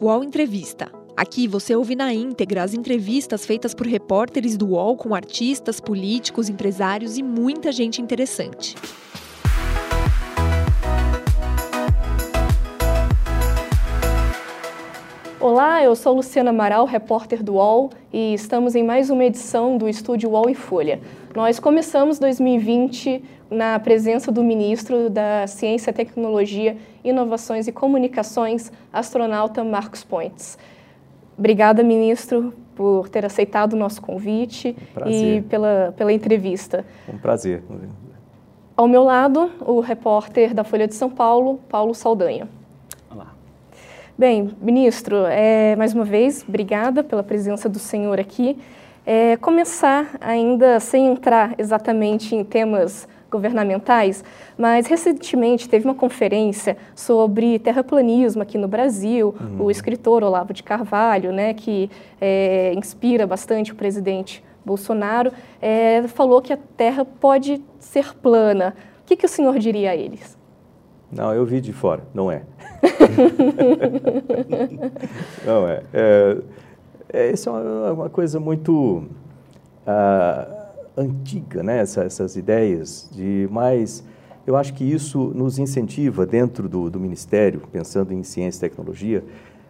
UOL Entrevista. Aqui você ouve na íntegra as entrevistas feitas por repórteres do UOL com artistas, políticos, empresários e muita gente interessante. Olá, eu sou Luciana Amaral, repórter do UOL, e estamos em mais uma edição do estúdio UOL e Folha. Nós começamos 2020 na presença do ministro da Ciência, Tecnologia, Inovações e Comunicações, astronauta Marcos Pontes. Obrigada, ministro, por ter aceitado o nosso convite um e pela, pela entrevista. Um prazer. Ao meu lado, o repórter da Folha de São Paulo, Paulo Saldanha. Bem, ministro, é, mais uma vez, obrigada pela presença do senhor aqui. É, começar ainda sem entrar exatamente em temas governamentais, mas recentemente teve uma conferência sobre terraplanismo aqui no Brasil, uhum. o escritor Olavo de Carvalho, né, que é, inspira bastante o presidente Bolsonaro, é, falou que a Terra pode ser plana. O que, que o senhor diria a eles? Não, eu vi de fora, não é. não é. é, é isso é uma, uma coisa muito... Uh, antiga, né, Essa, essas ideias de mais eu acho que isso nos incentiva dentro do, do, Ministério, pensando em ciência e tecnologia,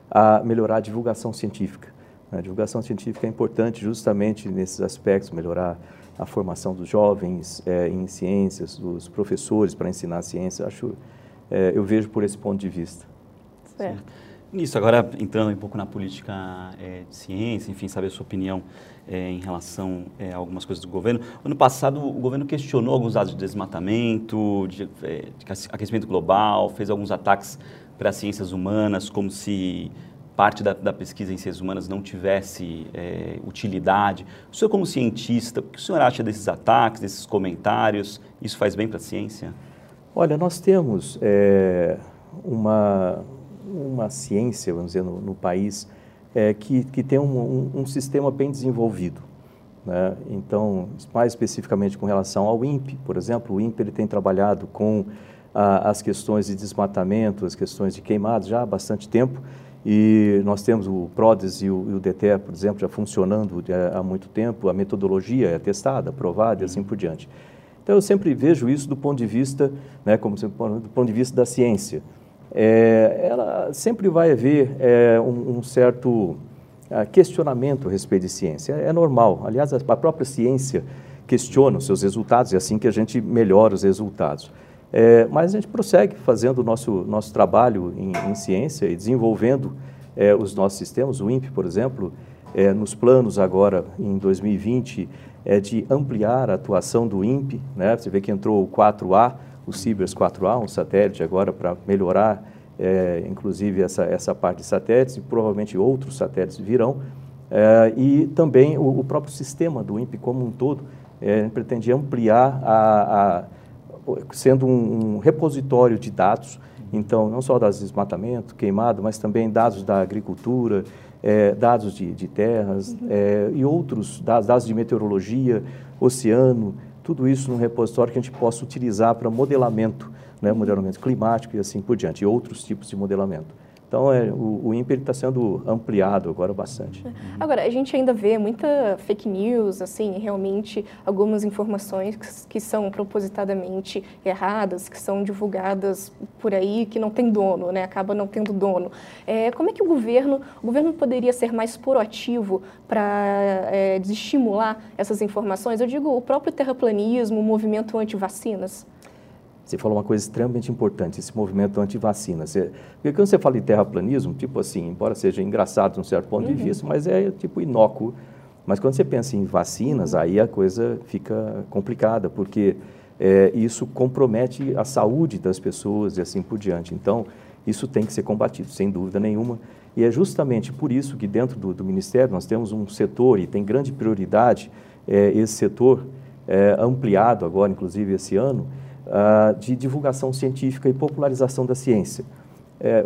a melhorar a divulgação científica. A divulgação científica é importante justamente nesses aspectos, melhorar a formação dos jovens é, em ciências, dos professores para ensinar ciência. Acho, é, eu vejo por esse ponto de vista. Certo. Nisso, agora entrando um pouco na política é, de ciência, enfim, saber a sua opinião é, em relação é, a algumas coisas do governo. Ano passado, o governo questionou alguns dados de desmatamento, de, é, de aquecimento global, fez alguns ataques para as ciências humanas, como se parte da, da, pesquisa em ciências humanas não tivesse é, utilidade. O senhor, como cientista, o que o senhor acha desses ataques, desses comentários? Isso faz bem para a ciência? Olha, nós temos é, uma, uma ciência, vamos dizer, no, no país é, que, que tem um, um, um, sistema bem desenvolvido. Né? Então, mais especificamente com relação ao INPE, por exemplo, o INPE ele tem trabalhado com a, as questões de desmatamento, as questões de queimados já há bastante tempo, e nós temos o PRODES e o, e o DTE, por exemplo, já funcionando é, há muito tempo, a metodologia é testada, aprovada e assim por diante. Então, eu sempre vejo isso do ponto de vista, né, como do ponto de vista da ciência é, ela sempre vai haver é, um, um, certo é, questionamento a respeito de ciência. É, é, normal. Aliás, a própria ciência questiona os seus resultados e é assim que a gente melhora os resultados. É, mas a gente prossegue fazendo o nosso, nosso trabalho em, em ciência e desenvolvendo é, os nossos sistemas. O INPE, por exemplo, nos planos agora, em 2020, é de ampliar a atuação do INPE. Né? Você vê que entrou o 4A, o Cibers 4A, um satélite agora para melhorar, é, inclusive, essa, essa parte de satélites, e provavelmente outros satélites virão. É, e também o, o, próprio sistema do INPE como um todo é, pretende ampliar, a, a sendo um, um, repositório de dados, então, não só das desmatamento, queimado, mas também dados da agricultura, é, dados de, de terras uhum. é, e outros dados, dados de meteorologia, oceano, tudo isso num repositório que a gente possa utilizar para modelamento, né, modelamento climático e assim por diante, e outros tipos de modelamento. Então, é, o, o INPE está sendo ampliado agora bastante. É. Agora, a gente ainda vê muita fake news, assim, realmente algumas informações que, são propositadamente erradas, que são divulgadas por aí, que não tem dono, né? Acaba não tendo dono. É, como é que o governo, o governo poderia ser mais proativo para é, desestimular essas informações? Eu digo, o próprio terraplanismo, o movimento anti-vacinas. Você falou uma coisa extremamente importante, esse movimento anti-vacina. Porque quando você fala de terraplanismo, tipo assim, embora seja engraçado de um certo ponto uhum. de vista, mas é tipo inócuo. Mas quando você pensa em vacinas, uhum. aí a coisa fica complicada, porque é, isso compromete a saúde das pessoas e assim por diante. Então, isso tem que ser combatido, sem dúvida nenhuma. E é justamente por isso que dentro do, do Ministério nós temos um setor, e tem grande prioridade é, esse setor, é, ampliado agora, inclusive esse ano, uh, de divulgação científica e popularização da ciência. É,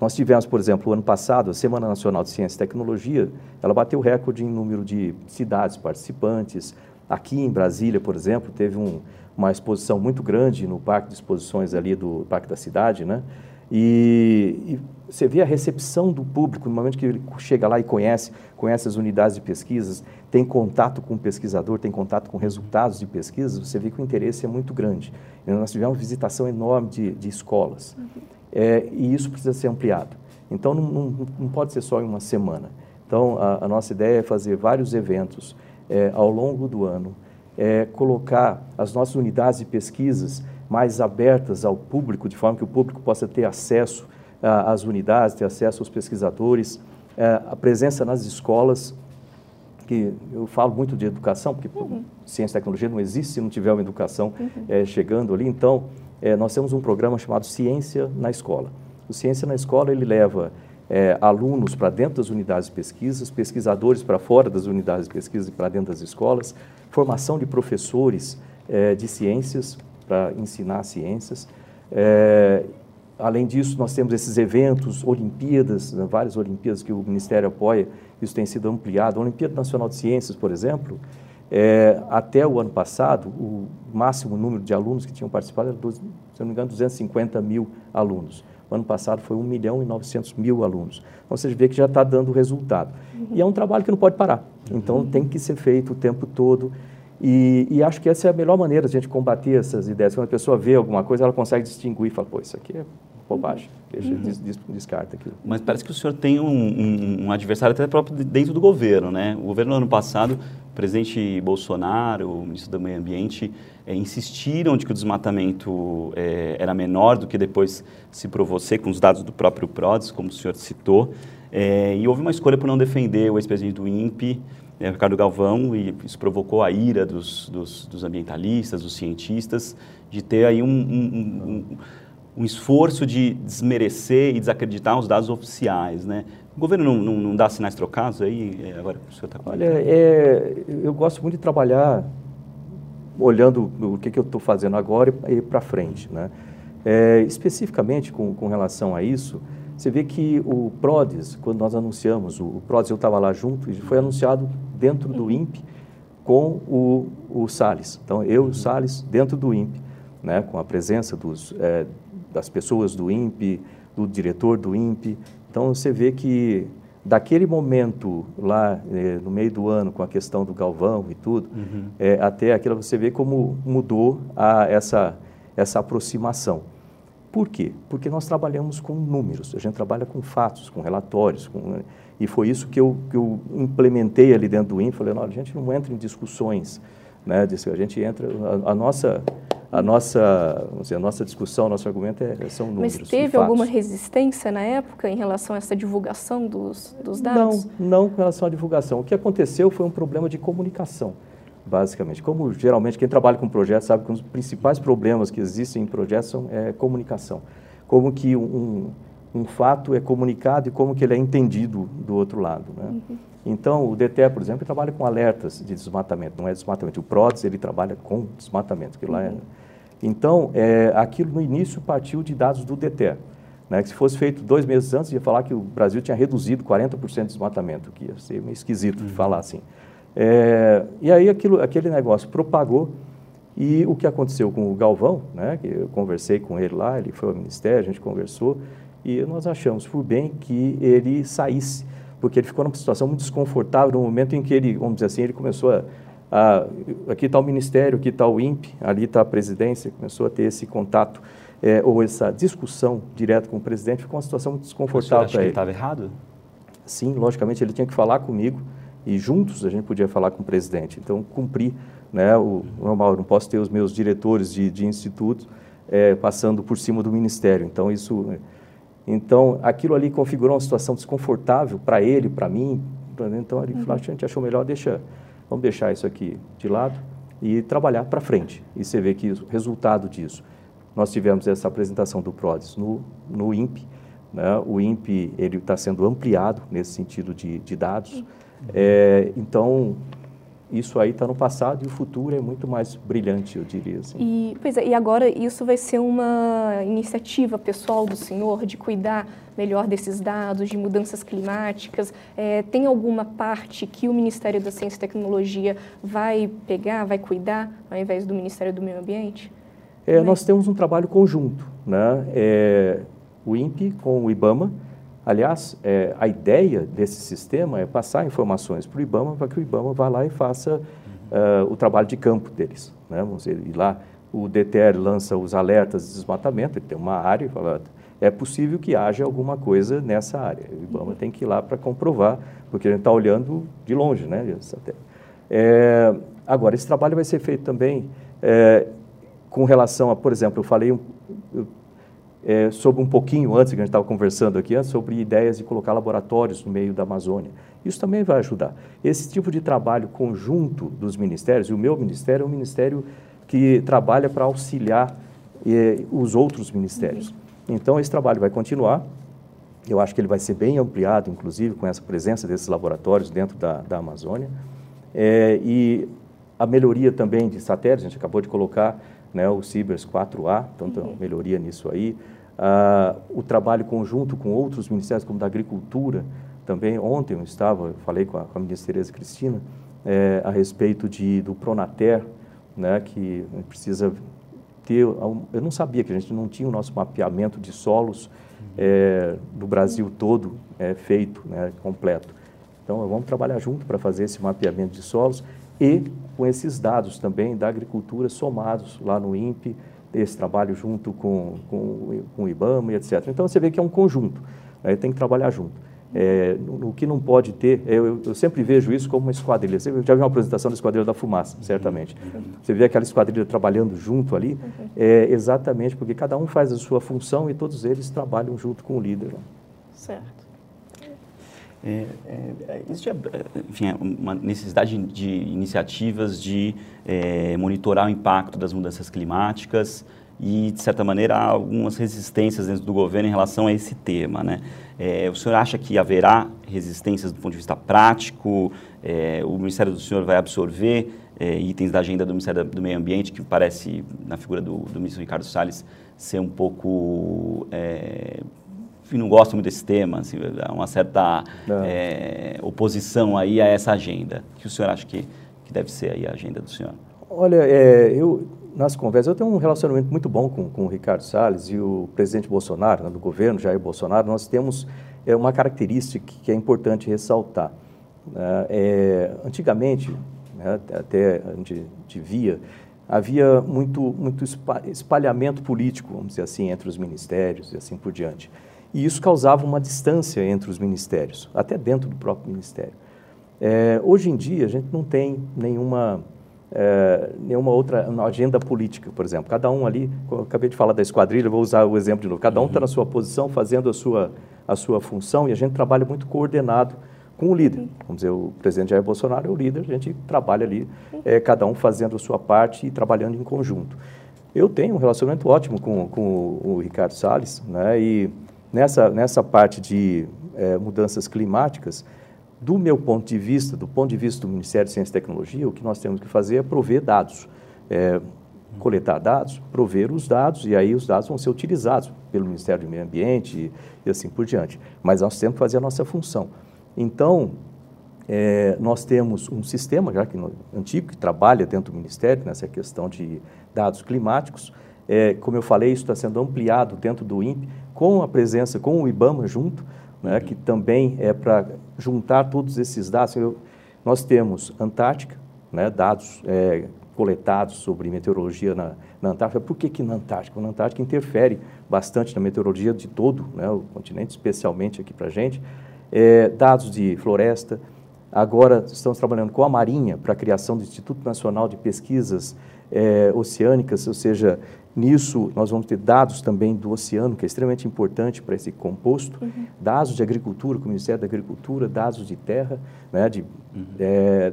nós tivemos, por exemplo, o ano passado, a Semana Nacional de Ciência e Tecnologia, ela bateu recorde em número de cidades participantes. Aqui em Brasília, por exemplo, teve um, uma exposição muito grande no Parque de Exposições ali do Parque da Cidade, né? E, e, você vê a recepção do público, no momento que ele chega lá e conhece, conhece as unidades de pesquisas, tem contato com o pesquisador, tem contato com resultados de pesquisas, você vê que o interesse é muito grande. E nós tivemos visitação enorme de, de escolas. Uhum. É, e isso precisa ser ampliado. Então, não, não, não, pode ser só em uma semana. Então, a, a nossa ideia é fazer vários eventos é, ao longo do ano, é, colocar as nossas unidades de pesquisas mais abertas ao público, de forma que o público possa ter acesso às unidades, ter acesso aos pesquisadores, é, a presença nas escolas, que eu falo muito de educação, porque uhum. ciência e tecnologia não existe se não tiver uma educação uhum. é, chegando ali. Então, é, nós temos um programa chamado Ciência na Escola. O Ciência na Escola, ele leva é, alunos para dentro das unidades de pesquisas, pesquisadores para fora das unidades de pesquisa e para dentro das escolas, formação de professores de ciências para ensinar ciências. É, além disso, nós temos esses eventos, Olimpíadas, né, várias Olimpíadas que o Ministério apoia, isso tem sido ampliado. A Olimpíada Nacional de Ciências, por exemplo, é, até o ano passado, o máximo número de alunos que tinham participado era, se não me engano, 250 mil alunos. O ano passado foi 1 milhão e 900 mil alunos. Então, você vê que já está dando resultado. Uhum. E é um trabalho que não pode parar. Então, uhum. tem que ser feito o tempo todo. E, e, acho que essa é a melhor maneira de a gente combater essas ideias. Quando a pessoa vê alguma coisa, ela consegue distinguir e fala, pô, isso aqui é bobagem, deixa, uhum. des, des, descarta aquilo. Mas parece que o senhor tem um, um, um, adversário até próprio dentro do governo, né? O governo no ano passado, o presidente Bolsonaro, o ministro do Meio Ambiente, é, insistiram de que o desmatamento é, era menor do que depois se provou ser, com os dados do próprio PRODES, como o senhor citou. É, e houve uma escolha por não defender o ex-presidente do INPE, é, Ricardo Galvão, e isso provocou a ira dos, dos, dos ambientalistas, dos cientistas, de ter aí um, um, um, um, esforço de desmerecer e desacreditar os dados oficiais, né? O governo não, não, não dá sinais trocados aí? É, agora o senhor está Olha, é, eu gosto muito de trabalhar olhando o que, que eu estou fazendo agora e, e para frente, né? É, especificamente com, com relação a isso, você vê que o PRODES, quando nós anunciamos, o, o PRODES eu estava lá junto, e foi anunciado dentro do INPE com o, o Salles. Então, eu e o uhum. Salles dentro do INPE, né, com a presença dos, é, das pessoas do INPE, do diretor do INPE. Então, você vê que daquele momento lá é, no meio do ano, com a questão do Galvão e tudo, uhum. é, até aquilo você vê como mudou a, essa, essa aproximação. Por quê? Porque nós trabalhamos com números, a gente trabalha com fatos, com relatórios, com, e foi isso que eu, que eu implementei ali dentro do INF, falei, não, a gente não entra em discussões, né, a gente entra, a, a nossa a nossa, dizer, a nossa discussão, nosso argumento é, são números. Mas teve alguma resistência na época em relação a essa divulgação dos, dos dados? Não, não com relação à divulgação. O que aconteceu foi um problema de comunicação basicamente. Como geralmente quem trabalha com projetos sabe que um dos principais problemas que existem em projetos são, é comunicação. Como que um, um fato é comunicado e como que ele é entendido do outro lado. Né? Uhum. Então, o DTE, por exemplo, trabalha com alertas de desmatamento, não é desmatamento. O PRODES, ele trabalha com desmatamento. Que lá é... Uhum. Então, é, aquilo no início partiu de dados do DTE. Né, que se fosse feito dois meses antes, ia falar que o Brasil tinha reduzido 40% de desmatamento, que ia ser meio esquisito uhum. de falar assim. É, e aí aquilo, aquele negócio propagou e o que aconteceu com o Galvão, né, que eu conversei com ele lá, ele foi ao Ministério, a gente conversou, e nós achamos por bem que ele saísse, porque ele ficou numa situação muito desconfortável no momento em que ele, vamos dizer assim, ele começou a, a aqui está o Ministério, aqui está o INPE, ali está a presidência, começou a ter esse contato é, ou essa discussão direto com o presidente, ficou uma situação muito desconfortável para ele. ele estava errado? Sim, logicamente ele tinha que falar comigo, e juntos a gente podia falar com o presidente. Então, cumprir, né, o normal, não posso ter os meus diretores de, de institutos é, passando por cima do ministério. Então, isso, então, aquilo ali configurou uma situação desconfortável para ele, para mim. Então, ele falou, a gente achou melhor deixar, vamos deixar isso aqui de lado e trabalhar para frente. E você vê que o resultado disso, nós tivemos essa apresentação do PRODES no, no INPE, né? o INPE ele está sendo ampliado nesse sentido de, de dados, é, então, isso aí está no passado e o futuro é muito mais brilhante, eu diria. Assim. E, pois é, e agora isso vai ser uma iniciativa pessoal do senhor de cuidar melhor desses dados, de mudanças climáticas? É, tem alguma parte que o Ministério da Ciência e Tecnologia vai pegar, vai cuidar, ao invés do Ministério do Meio Ambiente? É, nós temos um trabalho conjunto. Né? É, o INPE com o IBAMA. Aliás, é, a ideia desse sistema é passar informações para o IBAMA para que o IBAMA vá lá e faça uh, o trabalho de campo deles. Né? Vamos dizer, e lá o DTR lança os alertas de desmatamento, ele tem uma área e fala, é possível que haja alguma coisa nessa área. O IBAMA tem que ir lá para comprovar, porque a gente está olhando de longe, né? É, agora, esse trabalho vai ser feito também é, com relação a, por exemplo, eu falei eu, é, sobre um pouquinho antes, que a gente estava conversando aqui, antes, sobre ideias de colocar laboratórios no meio da Amazônia. Isso também vai ajudar. Esse tipo de trabalho conjunto dos ministérios, e o meu ministério é um ministério que trabalha para auxiliar eh, os outros ministérios. Uhum. Então, esse trabalho vai continuar. Eu acho que ele vai ser bem ampliado, inclusive, com essa presença desses laboratórios dentro da, da Amazônia. É, e a melhoria também de satélites, a gente acabou de colocar né, o Cibers 4A, então tem uma uhum. melhoria nisso aí. Ah, o trabalho conjunto com outros ministérios, como da Agricultura, também. Ontem eu estava, eu falei com a, com a ministra Tereza Cristina é, a respeito de, do Pronater, né, que precisa ter. Eu não sabia que a gente não tinha o nosso mapeamento de solos é, do Brasil todo é, feito, né, completo. Então, vamos trabalhar junto para fazer esse mapeamento de solos e com esses dados também da agricultura somados lá no INPE, esse trabalho junto com, com, com o IBAMA e etc. Então, você vê que é um conjunto, né, tem que trabalhar junto. É, no, que não pode ter, eu, eu, sempre vejo isso como uma esquadrilha. Você já viu uma apresentação da Esquadrilha da Fumaça, certamente. Você vê aquela esquadrilha trabalhando junto ali, é, exatamente porque cada um faz a sua função e todos eles trabalham junto com o líder. Certo. É, é, existe, enfim, uma necessidade de iniciativas de é, monitorar o impacto das mudanças climáticas e, de certa maneira, há algumas resistências dentro do governo em relação a esse tema. Né? É, o senhor acha que haverá resistências do ponto de vista prático? É, o Ministério do Senhor vai absorver é, itens da agenda do Ministério do Meio Ambiente, que parece, na figura do, do ministro Ricardo Salles, ser um pouco. Enfim, não gosta muito desse tema, assim, há uma certa é, oposição aí a essa agenda. O que o senhor acha que, que deve ser aí a agenda do senhor? Olha, é, eu nas conversas, eu tenho um relacionamento muito bom com, com o Ricardo Salles e o presidente Bolsonaro, né, do governo, Jair Bolsonaro, nós temos é, uma característica que é importante ressaltar. Né, é, antigamente, né, até a gente, via, havia muito, muito espalhamento político, vamos dizer assim, entre os ministérios e assim por diante. E isso causava uma distância entre os ministérios, até dentro do próprio ministério. É, hoje em dia, a gente não tem nenhuma é, nenhuma outra agenda política, por exemplo. Cada um ali, acabei de falar da esquadrilha, vou usar o exemplo de novo. Cada um está na sua posição, fazendo a sua, a sua função, e a gente trabalha muito coordenado com o líder. Vamos dizer, o presidente Jair Bolsonaro é o líder, a gente trabalha ali, é, cada um fazendo a sua parte e trabalhando em conjunto. Eu tenho um relacionamento ótimo com, com o Ricardo Salles, né, e nessa, nessa parte de é, mudanças climáticas, do meu ponto de vista, do ponto de vista do Ministério de Ciência e Tecnologia, o que nós temos que fazer é prover dados. É, coletar dados, prover os dados, e aí os dados vão ser utilizados pelo Ministério do Meio Ambiente e, e assim por diante. Mas nós temos que fazer a nossa função. Então, é, nós temos um sistema já que antigo que trabalha dentro do Ministério nessa questão de dados climáticos. É, como eu falei, isso está sendo ampliado dentro do INPE com a presença, com o IBAMA junto, né, que também é para juntar todos esses dados. Eu, nós temos Antártica, né, dados é, coletados sobre meteorologia na, na, Antártica. Por que, que na Antártica? Na Antártica interfere bastante na meteorologia de todo né, o continente, especialmente aqui para a gente. É, dados de floresta. Agora estamos trabalhando com a Marinha para a criação do Instituto Nacional de Pesquisas é, Oceânicas, ou seja, Nisso, nós vamos ter dados também do oceano, que é extremamente importante para esse composto, uhum. dados de agricultura, com o Ministério da Agricultura, dados de terra, né, de, uhum. é,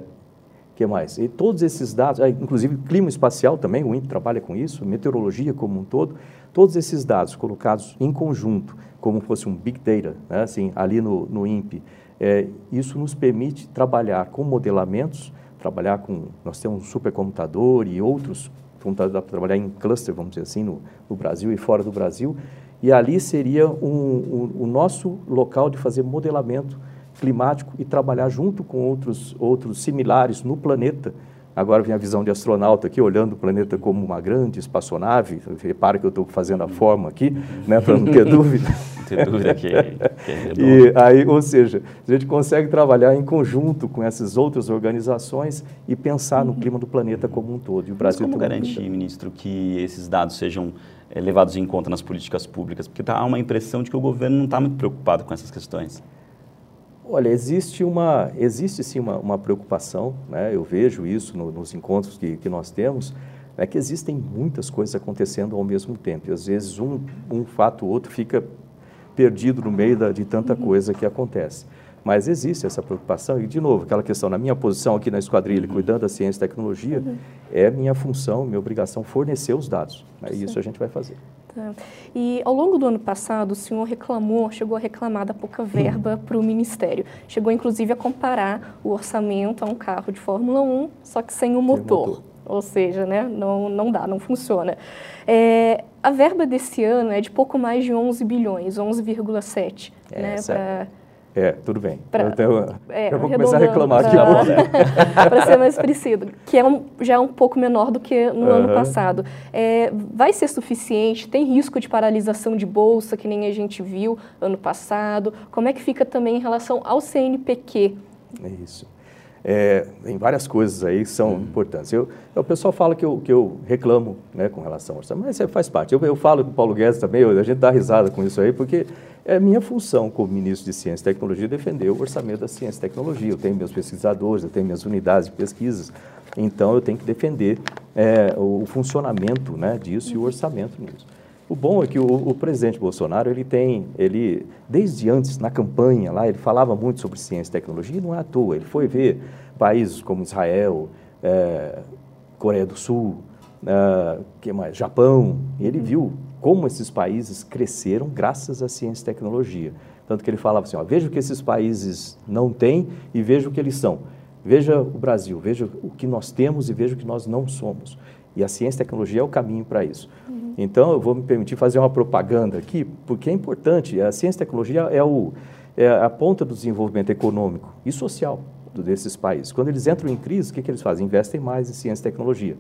que mais? E todos esses dados, ah, inclusive clima espacial também, o INPE trabalha com isso, meteorologia como um todo, todos esses dados colocados em conjunto, como fosse um Big Data, né, assim, ali no, no INPE, é, isso nos permite trabalhar com modelamentos, trabalhar com, nós temos um supercomputador e outros vontade de trabalhar em cluster, vamos dizer assim, no, no, Brasil e fora do Brasil, e ali seria um, um, o nosso local de fazer modelamento climático e trabalhar junto com outros, outros similares no planeta Agora vem a visão de astronauta aqui, olhando o planeta como uma grande espaçonave. Repara que eu estou fazendo a forma aqui, né, para não ter dúvida. não ter dúvida que, que é E aí, ou seja, a gente consegue trabalhar em conjunto com essas outras organizações e pensar no clima do planeta como um todo. E o Brasil Mas como garantir, ministro, que esses dados sejam é, levados em conta nas políticas públicas? Porque tá, há uma impressão de que o governo não está muito preocupado com essas questões. Olha, existe uma, existe sim uma, uma preocupação, né? eu vejo isso no, nos encontros que, que nós temos, é que existem muitas coisas acontecendo ao mesmo tempo. E às vezes um, um fato ou outro fica perdido no meio da, de tanta uhum. coisa que acontece. Mas existe essa preocupação, e de novo, aquela questão, na minha posição aqui na esquadrilha, uhum. cuidando da ciência e tecnologia, uhum. é minha função, minha obrigação fornecer os dados. Né? E isso a gente vai fazer. Tá. E ao longo do ano passado, o senhor reclamou, chegou a reclamar da pouca verba para o Ministério. Chegou, inclusive, a comparar o orçamento a um carro de Fórmula 1, só que sem o motor. motor. Ou seja, né, não, não dá, não funciona. É, a verba desse ano é de pouco mais de 11 bilhões, 11,7. É, né, é, tudo bem. Pra, então, é, eu vou começar a reclamar aqui. Para ser mais preciso, que é um, já é um pouco menor do que no uhum. ano passado. É, vai ser suficiente? Tem risco de paralisação de bolsa, que nem a gente viu ano passado? Como é que fica também em relação ao CNPq? É isso. É, tem várias coisas aí que são uhum. importantes. Eu, o pessoal fala que eu, que eu reclamo né, com relação ao orçamento, mas isso faz parte. Eu, eu falo com o Paulo Guedes também, eu, a gente dá risada com isso aí, porque é minha função como ministro de Ciência e Tecnologia defender o orçamento da ciência e tecnologia. Eu tenho meus pesquisadores, eu tenho minhas unidades de pesquisas, então eu tenho que defender é, o funcionamento né, disso e o orçamento nisso. O bom é que o, o, presidente Bolsonaro, ele tem, ele, desde antes, na campanha lá, ele falava muito sobre ciência e tecnologia, e não é à toa. Ele foi ver países como Israel, é, Coreia do Sul, é, que mais? Japão, e ele viu como esses países cresceram graças à ciência e tecnologia. Tanto que ele falava assim, ó, veja o que esses países não têm e veja o que eles são. Veja o Brasil, veja o que nós temos e veja o que nós não somos. E a ciência e tecnologia é o caminho para isso. Então, eu vou me permitir fazer uma propaganda aqui, porque é importante. A ciência e tecnologia é, o, é a ponta do desenvolvimento econômico e social desses países. Quando eles entram em crise, o que, que eles fazem? Investem mais em ciência e tecnologia.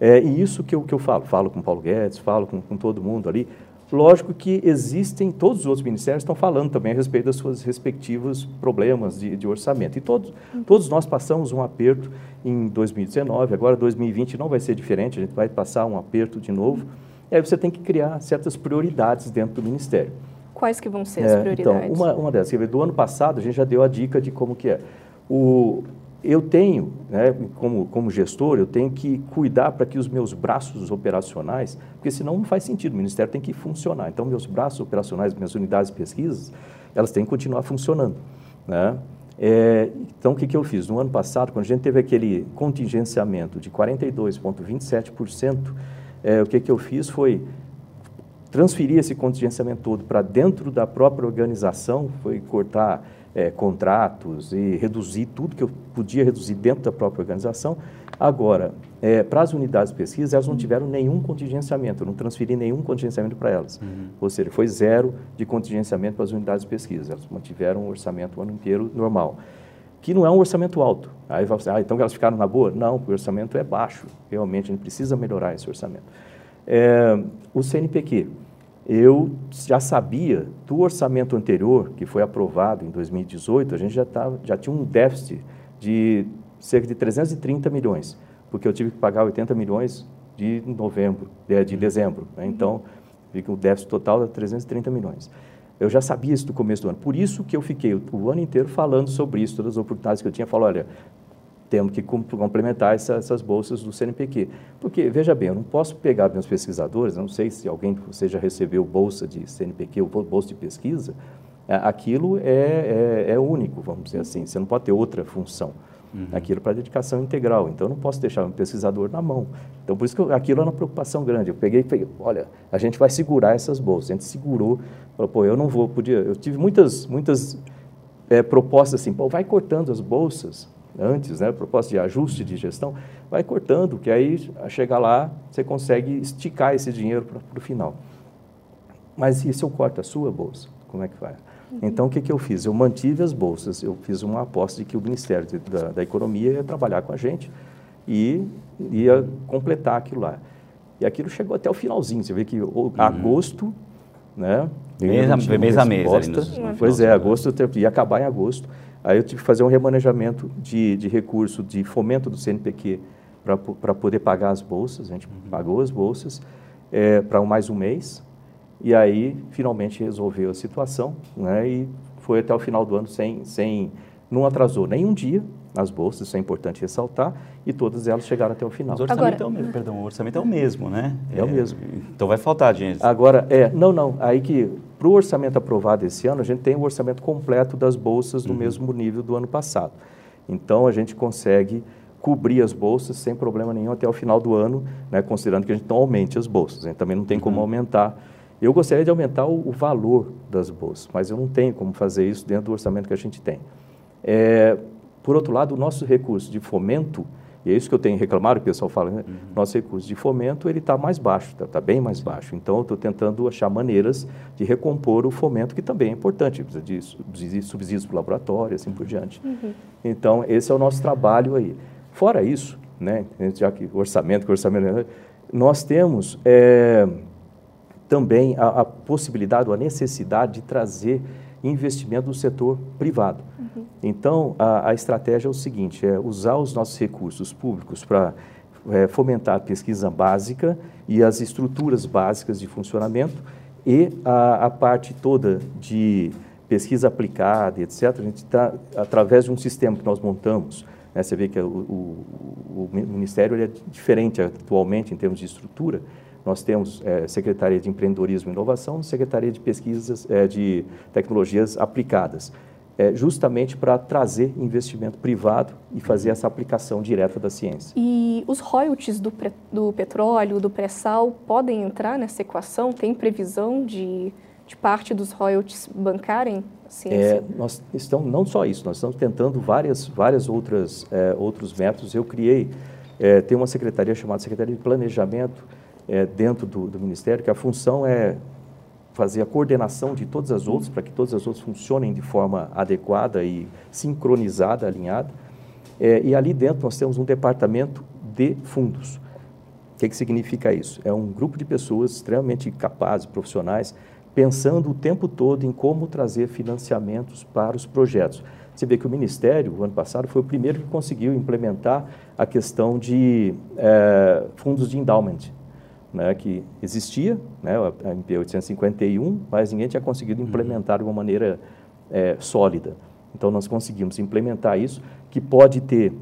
É, e isso que eu, que eu falo, falo com Paulo Guedes, falo com, com todo mundo ali. Lógico que existem, todos os outros ministérios estão falando também a respeito das suas respectivos problemas de, de orçamento. E todos, todos nós passamos um aperto em 2019, agora 2020 não vai ser diferente, a gente vai passar um aperto de novo. E aí você tem que criar certas prioridades dentro do ministério. Quais que vão ser as é, prioridades? Então, uma, uma dessas, do ano passado a gente já deu a dica de como que é. O, eu tenho, né, como, como gestor, eu tenho que cuidar para que os meus braços operacionais, porque senão não faz sentido, o Ministério tem que funcionar. Então, meus braços operacionais, minhas unidades de pesquisas, elas têm que continuar funcionando. Né? É, então, o que, que eu fiz? No ano passado, quando a gente teve aquele contingenciamento de 42,27%, é, o que, que eu fiz foi transferir esse contingenciamento todo para dentro da própria organização, foi cortar é, contratos e reduzir tudo que eu podia reduzir dentro da própria organização. Agora, é, para as unidades de pesquisa, elas não tiveram nenhum contingenciamento, eu não transferi nenhum contingenciamento para elas. Uhum. Ou seja, foi zero de contingenciamento para as unidades de pesquisa. Elas mantiveram um orçamento o ano inteiro normal. Que não é um orçamento alto. Aí vai ah, então elas ficaram na boa? Não, o orçamento é baixo. Realmente, a gente precisa melhorar esse orçamento. É, o CNPq, eu já sabia do orçamento anterior, que foi aprovado em 2018, a gente já, tava, já tinha um déficit de cerca de 330 milhões, porque eu tive que pagar 80 milhões de novembro, de, de dezembro. Né? Então, fica o déficit total de 330 milhões. Eu já sabia isso do começo do ano. Por isso que eu fiquei o, ano inteiro falando sobre isso, todas as oportunidades que eu tinha. Falei, olha, temos que complementar essa, essas bolsas do CNPq. Porque, veja bem, eu não posso pegar meus pesquisadores, não sei se alguém você já recebeu bolsa de CNPq ou bolsa de pesquisa, aquilo é, é, é único, vamos dizer assim, você não pode ter outra função. Uhum. Aquilo para dedicação integral, então não posso deixar um pesquisador na mão. Então, por isso que eu, aquilo é uma preocupação grande. Eu peguei e falei, olha, a gente vai segurar essas bolsas. A gente segurou, falou, pô, eu não vou, podia. Eu tive muitas, muitas é, propostas assim, pô, vai cortando as bolsas, antes, né, proposta de ajuste de gestão, vai cortando, que aí, a chegar lá, você consegue esticar esse dinheiro para o final. Mas e se eu corto a sua bolsa? Como é que vai? Uhum. Então, o que, que eu fiz? Eu mantive as bolsas, eu fiz uma aposta de que o Ministério da, da Economia ia trabalhar com a gente, e ia completar aquilo lá. E aquilo chegou até o finalzinho. Você vê que o, uhum. agosto, né? Mês a, mês a mês. Pois é, agosto ia acabar em agosto. Aí eu tive que fazer um remanejamento de, de recurso de fomento do CNPq para poder pagar as bolsas. A gente uhum. pagou as bolsas é, para mais um mês. E aí, finalmente, resolveu a situação. Né, e foi até o final do ano sem, sem não atrasou nem um dia as bolsas, isso é importante ressaltar, e todas elas chegaram até o final. Mas o orçamento, Agora, é, o mesmo, perdão, o orçamento é o mesmo, né? É, é o mesmo. Então vai faltar dinheiro. Agora, é, não, não, aí que para o orçamento aprovado esse ano, a gente tem o orçamento completo das bolsas no uhum. mesmo nível do ano passado. Então, a gente consegue cobrir as bolsas sem problema nenhum até o final do ano, né, considerando que a gente não aumente as bolsas. A gente também não tem como uhum. aumentar. Eu gostaria de aumentar o, o, valor das bolsas, mas eu não tenho como fazer isso dentro do orçamento que a gente tem. É, por outro lado, o nosso recurso de fomento, e é isso que eu tenho reclamado, o pessoal fala, né? Uhum. nosso recurso de fomento ele está mais baixo, está tá bem mais baixo. Então, eu estou tentando achar maneiras de recompor o fomento, que também é importante, precisa de, de subsídios para o laboratório, assim por diante. Uhum. Então, esse é o nosso trabalho aí. Fora isso, né, já que orçamento, que orçamento, né, nós temos é, também a, a possibilidade ou a necessidade de trazer investimento do setor privado. Uhum. Então, a, a, estratégia é o seguinte, é usar os nossos recursos públicos para é, fomentar a pesquisa básica e as estruturas básicas de funcionamento e a, a parte toda de pesquisa aplicada, etc., a gente está, através de um sistema que nós montamos, né, você vê que o, o, o Ministério é diferente atualmente em termos de estrutura, nós temos é, Secretaria de Empreendedorismo e Inovação, Secretaria de Pesquisas é, de Tecnologias Aplicadas, é, justamente para trazer investimento privado e fazer essa aplicação direta da ciência. E os royalties do, do petróleo, do pré-sal, podem entrar nessa equação? Tem previsão de, de parte dos royalties bancarem a ciência? É, nós estamos, não só isso, nós estamos tentando várias, várias outras, é, outros métodos. Eu criei, é, tem uma secretaria chamada Secretaria de Planejamento, é, dentro do, do, Ministério, que a função é fazer a coordenação de todas as outras, para que todas as outras funcionem de forma adequada e sincronizada, alinhada. É, e ali dentro nós temos um departamento de fundos. O que, que significa isso? É um grupo de pessoas extremamente capazes, profissionais, pensando o tempo todo em como trazer financiamentos para os projetos. Você vê que o Ministério, o ano passado, foi o primeiro que conseguiu implementar a questão de é, fundos de endowment, né, que existia, né, a MP 851, mas ninguém tinha conseguido uhum. implementar de uma maneira é, sólida. Então, nós conseguimos implementar isso, que pode ter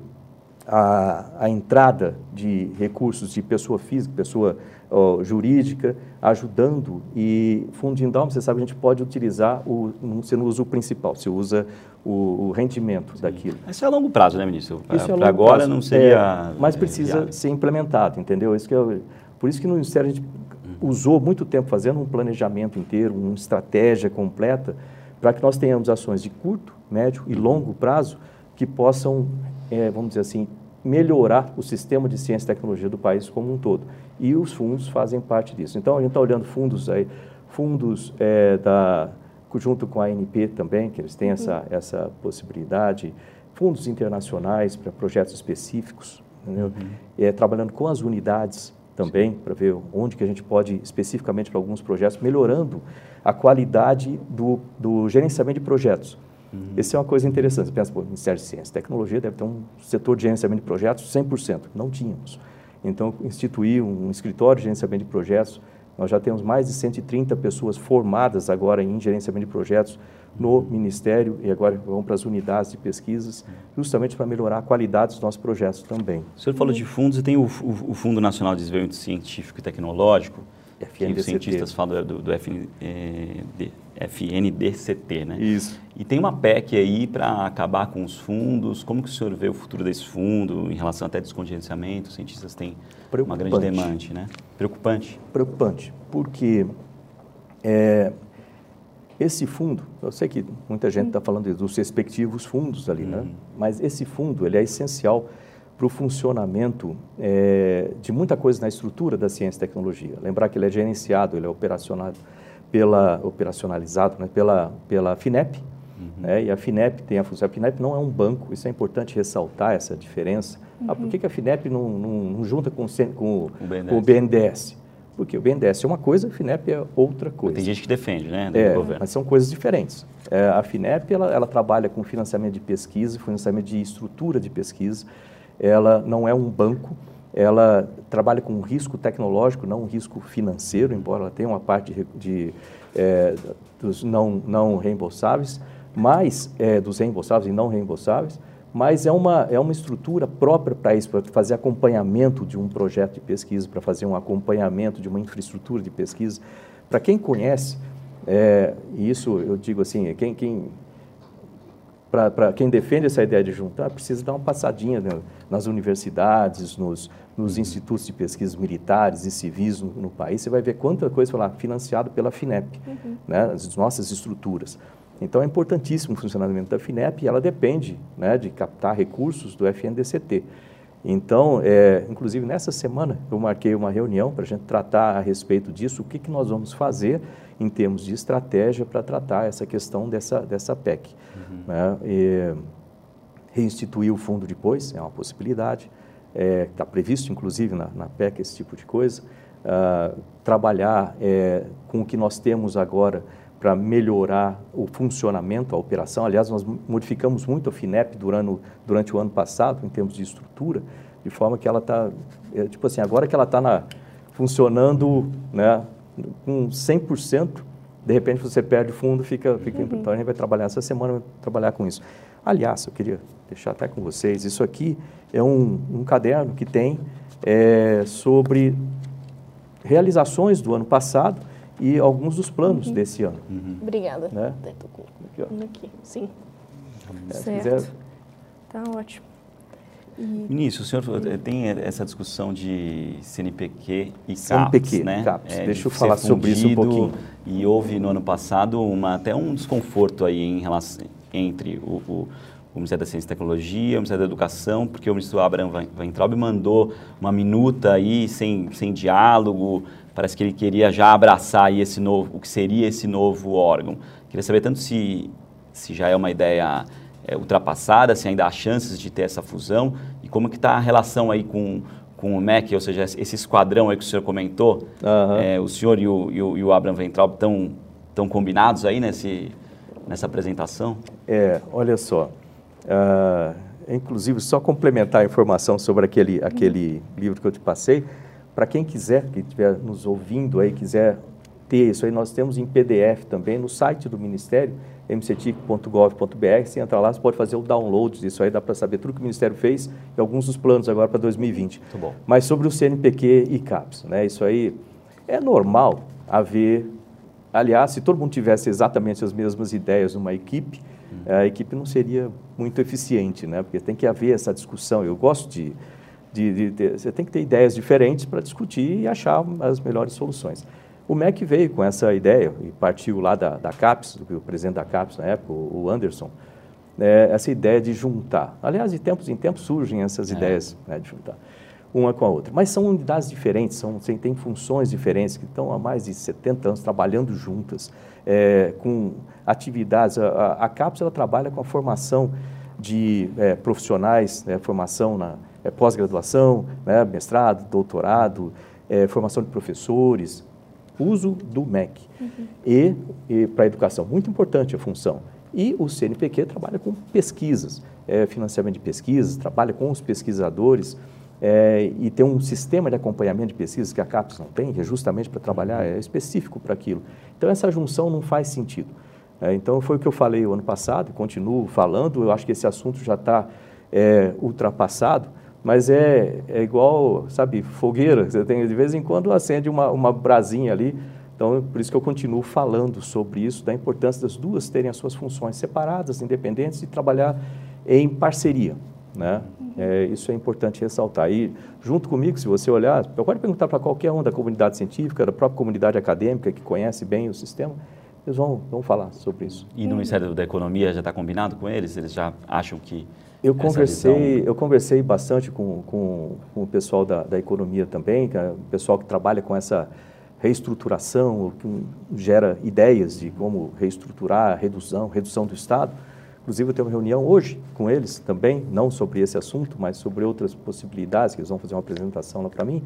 a, a entrada de recursos de pessoa física, pessoa ó, jurídica, ajudando. E de endowment, você sabe, a gente pode utilizar, o, você não usa o principal, você usa o, o rendimento Sim. daquilo. Isso é a longo prazo, né, ministro? Isso é agora prazo. não seria... É, mas precisa é, ser implementado, entendeu? Isso que eu, por isso que no Ministério a gente usou muito tempo fazendo um planejamento inteiro, uma estratégia completa, para que nós tenhamos ações de curto, médio e longo prazo que possam, é, vamos dizer assim, melhorar o sistema de ciência e tecnologia do país como um todo. E os fundos fazem parte disso. Então, a gente está olhando fundos aí, fundos é, da, junto com a ANP também, que eles têm uhum. essa, essa possibilidade, fundos internacionais para projetos específicos, uhum. é, trabalhando com as unidades também, para ver onde que a gente pode, especificamente para alguns projetos, melhorando a qualidade do, do gerenciamento de projetos. Uhum. Essa é uma coisa interessante. Você pensa, pô, Ministério de Ciência e Tecnologia deve ter um setor de gerenciamento de projetos 100%. Não tínhamos. Então, instituí um escritório de gerenciamento de projetos. Nós já temos mais de 130 pessoas formadas agora em gerenciamento de projetos no Ministério e agora vão para as unidades de pesquisas, justamente para melhorar a qualidade dos nossos projetos também. O senhor falou de fundos e tem o, o, o Fundo Nacional de Desenvolvimento Científico e Tecnológico, FNDCT. que os cientistas falam do, do FN, é, FNDCT, né? Isso. E tem uma PEC aí para acabar com os fundos. Como que o senhor vê o futuro desse fundo em relação até descongenciamento? Os cientistas têm uma grande demanda, né? Preocupante? Preocupante, porque é, esse fundo, eu sei que muita gente está falando dos respectivos fundos ali, né? uhum. né? Mas esse fundo ele é essencial para o funcionamento é, de muita coisa na estrutura da ciência e tecnologia. Lembrar que ele é gerenciado, ele é operacionado pela, operacionalizado né, pela, pela FINEP, uhum. Né? E a FINEP tem a função. A FINEP não é um banco, isso é importante ressaltar essa diferença. Uhum. Ah, por que, que a FINEP não, não, não junta com, com, o BNDES? com o BNDES? Porque o BNDES é uma coisa, a FINEP é outra coisa. Tem gente que defende, né? É, mas são coisas diferentes. É, a FINEP ela, ela, trabalha com financiamento de pesquisa, financiamento de estrutura de pesquisa. Ela não é um banco, ela trabalha com risco tecnológico, não um risco financeiro, embora ela tenha uma parte de, de é, dos não, não reembolsáveis, mas é, dos reembolsáveis e não reembolsáveis, mas é uma, é uma estrutura própria para isso, para fazer acompanhamento de um projeto de pesquisa, para fazer um acompanhamento de uma infraestrutura de pesquisa. Para quem conhece, é, e isso eu digo assim, quem, quem para quem defende essa ideia de juntar, precisa dar uma passadinha né, nas universidades, nos, nos institutos de pesquisa militares e civis no, no, país, você vai ver quanta coisa lá financiado pela FINEP, uhum. né, as nossas estruturas. Então é importantíssimo o funcionamento da FINEP e ela depende né, de captar recursos do FNDCT. Então, é, inclusive nessa semana eu marquei uma reunião para a gente tratar a respeito disso, o que, que nós vamos fazer em termos de estratégia para tratar essa questão dessa, dessa PEC. Uhum. Né? E, reinstituir o fundo depois é uma possibilidade, está é, previsto inclusive na, na, PEC esse tipo de coisa. Uh, trabalhar é, com o que nós temos agora para melhorar o funcionamento, a operação. Aliás, nós modificamos muito a FINEP durante, durante o ano passado, em termos de estrutura, de forma que ela está, é, tipo assim, agora que ela está funcionando né, com 100%, de repente você perde o fundo, fica, fica uhum. então a gente vai trabalhar essa semana, vai trabalhar com isso. Aliás, eu queria deixar até com vocês, isso aqui é um, um caderno que tem é, sobre realizações do ano passado e alguns dos planos uhum. desse ano. Uhum. Obrigada. Né? Aqui, ó. Aqui, sim. É, certo. Quiser... Tá ótimo. E... Vinícius, o senhor tem essa discussão de CNPq e CAPS, CNPq, né? CAPS. É, Deixa eu falar sobre isso um pouquinho. E houve no ano passado uma, até um desconforto aí em relação, entre o, o, o Ministério da Ciência e Tecnologia, o Ministério da Educação, porque o ministro Abraham Weintraub mandou uma minuta aí sem, sem diálogo, Parece que ele queria já abraçar aí esse novo, o que seria esse novo órgão. Queria saber tanto se, se já é uma ideia é, ultrapassada, se ainda há chances de ter essa fusão e como que está a relação aí com, com o MEC, ou seja, esse esquadrão aí que o senhor comentou, uhum. é, o senhor e o, e o, e o Abraham Weintraub estão tão combinados aí nesse, nessa apresentação? É, olha só, uh, inclusive só complementar a informação sobre aquele, aquele livro que eu te passei, para quem quiser, que estiver nos ouvindo aí, quiser ter isso aí, nós temos em PDF também no site do Ministério, mctic.gov.br. Você entra lá, você pode fazer o download disso aí, dá para saber tudo que o Ministério fez e alguns dos planos agora para 2020. Muito bom. Mas sobre o CNPq e CAPS, né? Isso aí é normal haver. Aliás, se todo mundo tivesse exatamente as mesmas ideias numa equipe, hum. a equipe não seria muito eficiente, né? Porque tem que haver essa discussão. Eu gosto de de, de, de, você tem que ter ideias diferentes para discutir e achar as melhores soluções. O MEC veio com essa ideia e partiu lá da, da CAPES, o presidente da CAPES na época, o Anderson, né, essa ideia de juntar. Aliás, de tempos em tempos surgem essas é. ideias né, de juntar uma com a outra. Mas são unidades diferentes, são, têm funções diferentes, que estão há mais de 70 anos trabalhando juntas, é, com atividades. A, a, a CAPES ela trabalha com a formação de é, profissionais, né, formação na é, pós-graduação, né, mestrado, doutorado, é, formação de professores, uso do MEC. Uhum. E, e para a educação, muito importante a função. E o CNPq trabalha com pesquisas, é, financiamento de pesquisas, trabalha com os pesquisadores é, e tem um sistema de acompanhamento de pesquisas que a CAPES não tem, que é justamente para trabalhar, é específico para aquilo. Então, essa junção não faz sentido. É, então, foi o que eu falei o ano passado continuo falando. Eu acho que esse assunto já está é, ultrapassado mas é, é igual, sabe, fogueira, você tem, de vez em quando acende uma, uma brasinha ali, então por isso que eu continuo falando sobre isso, da importância das duas terem as suas funções separadas, independentes e trabalhar em parceria, né? É, isso é importante ressaltar. E junto comigo, se você olhar, eu pode perguntar para qualquer um da comunidade científica, da própria comunidade acadêmica que conhece bem o sistema, eles vão, vão falar sobre isso. E no Ministério da Economia já está combinado com eles? Eles já acham que eu conversei, eu conversei bastante com, com, com o pessoal da, da, economia também, é o pessoal que trabalha com essa reestruturação, que gera ideias de como reestruturar, redução, redução do Estado. Inclusive, eu tenho uma reunião hoje com eles também, não sobre esse assunto, mas sobre outras possibilidades, que eles vão fazer uma apresentação lá para mim.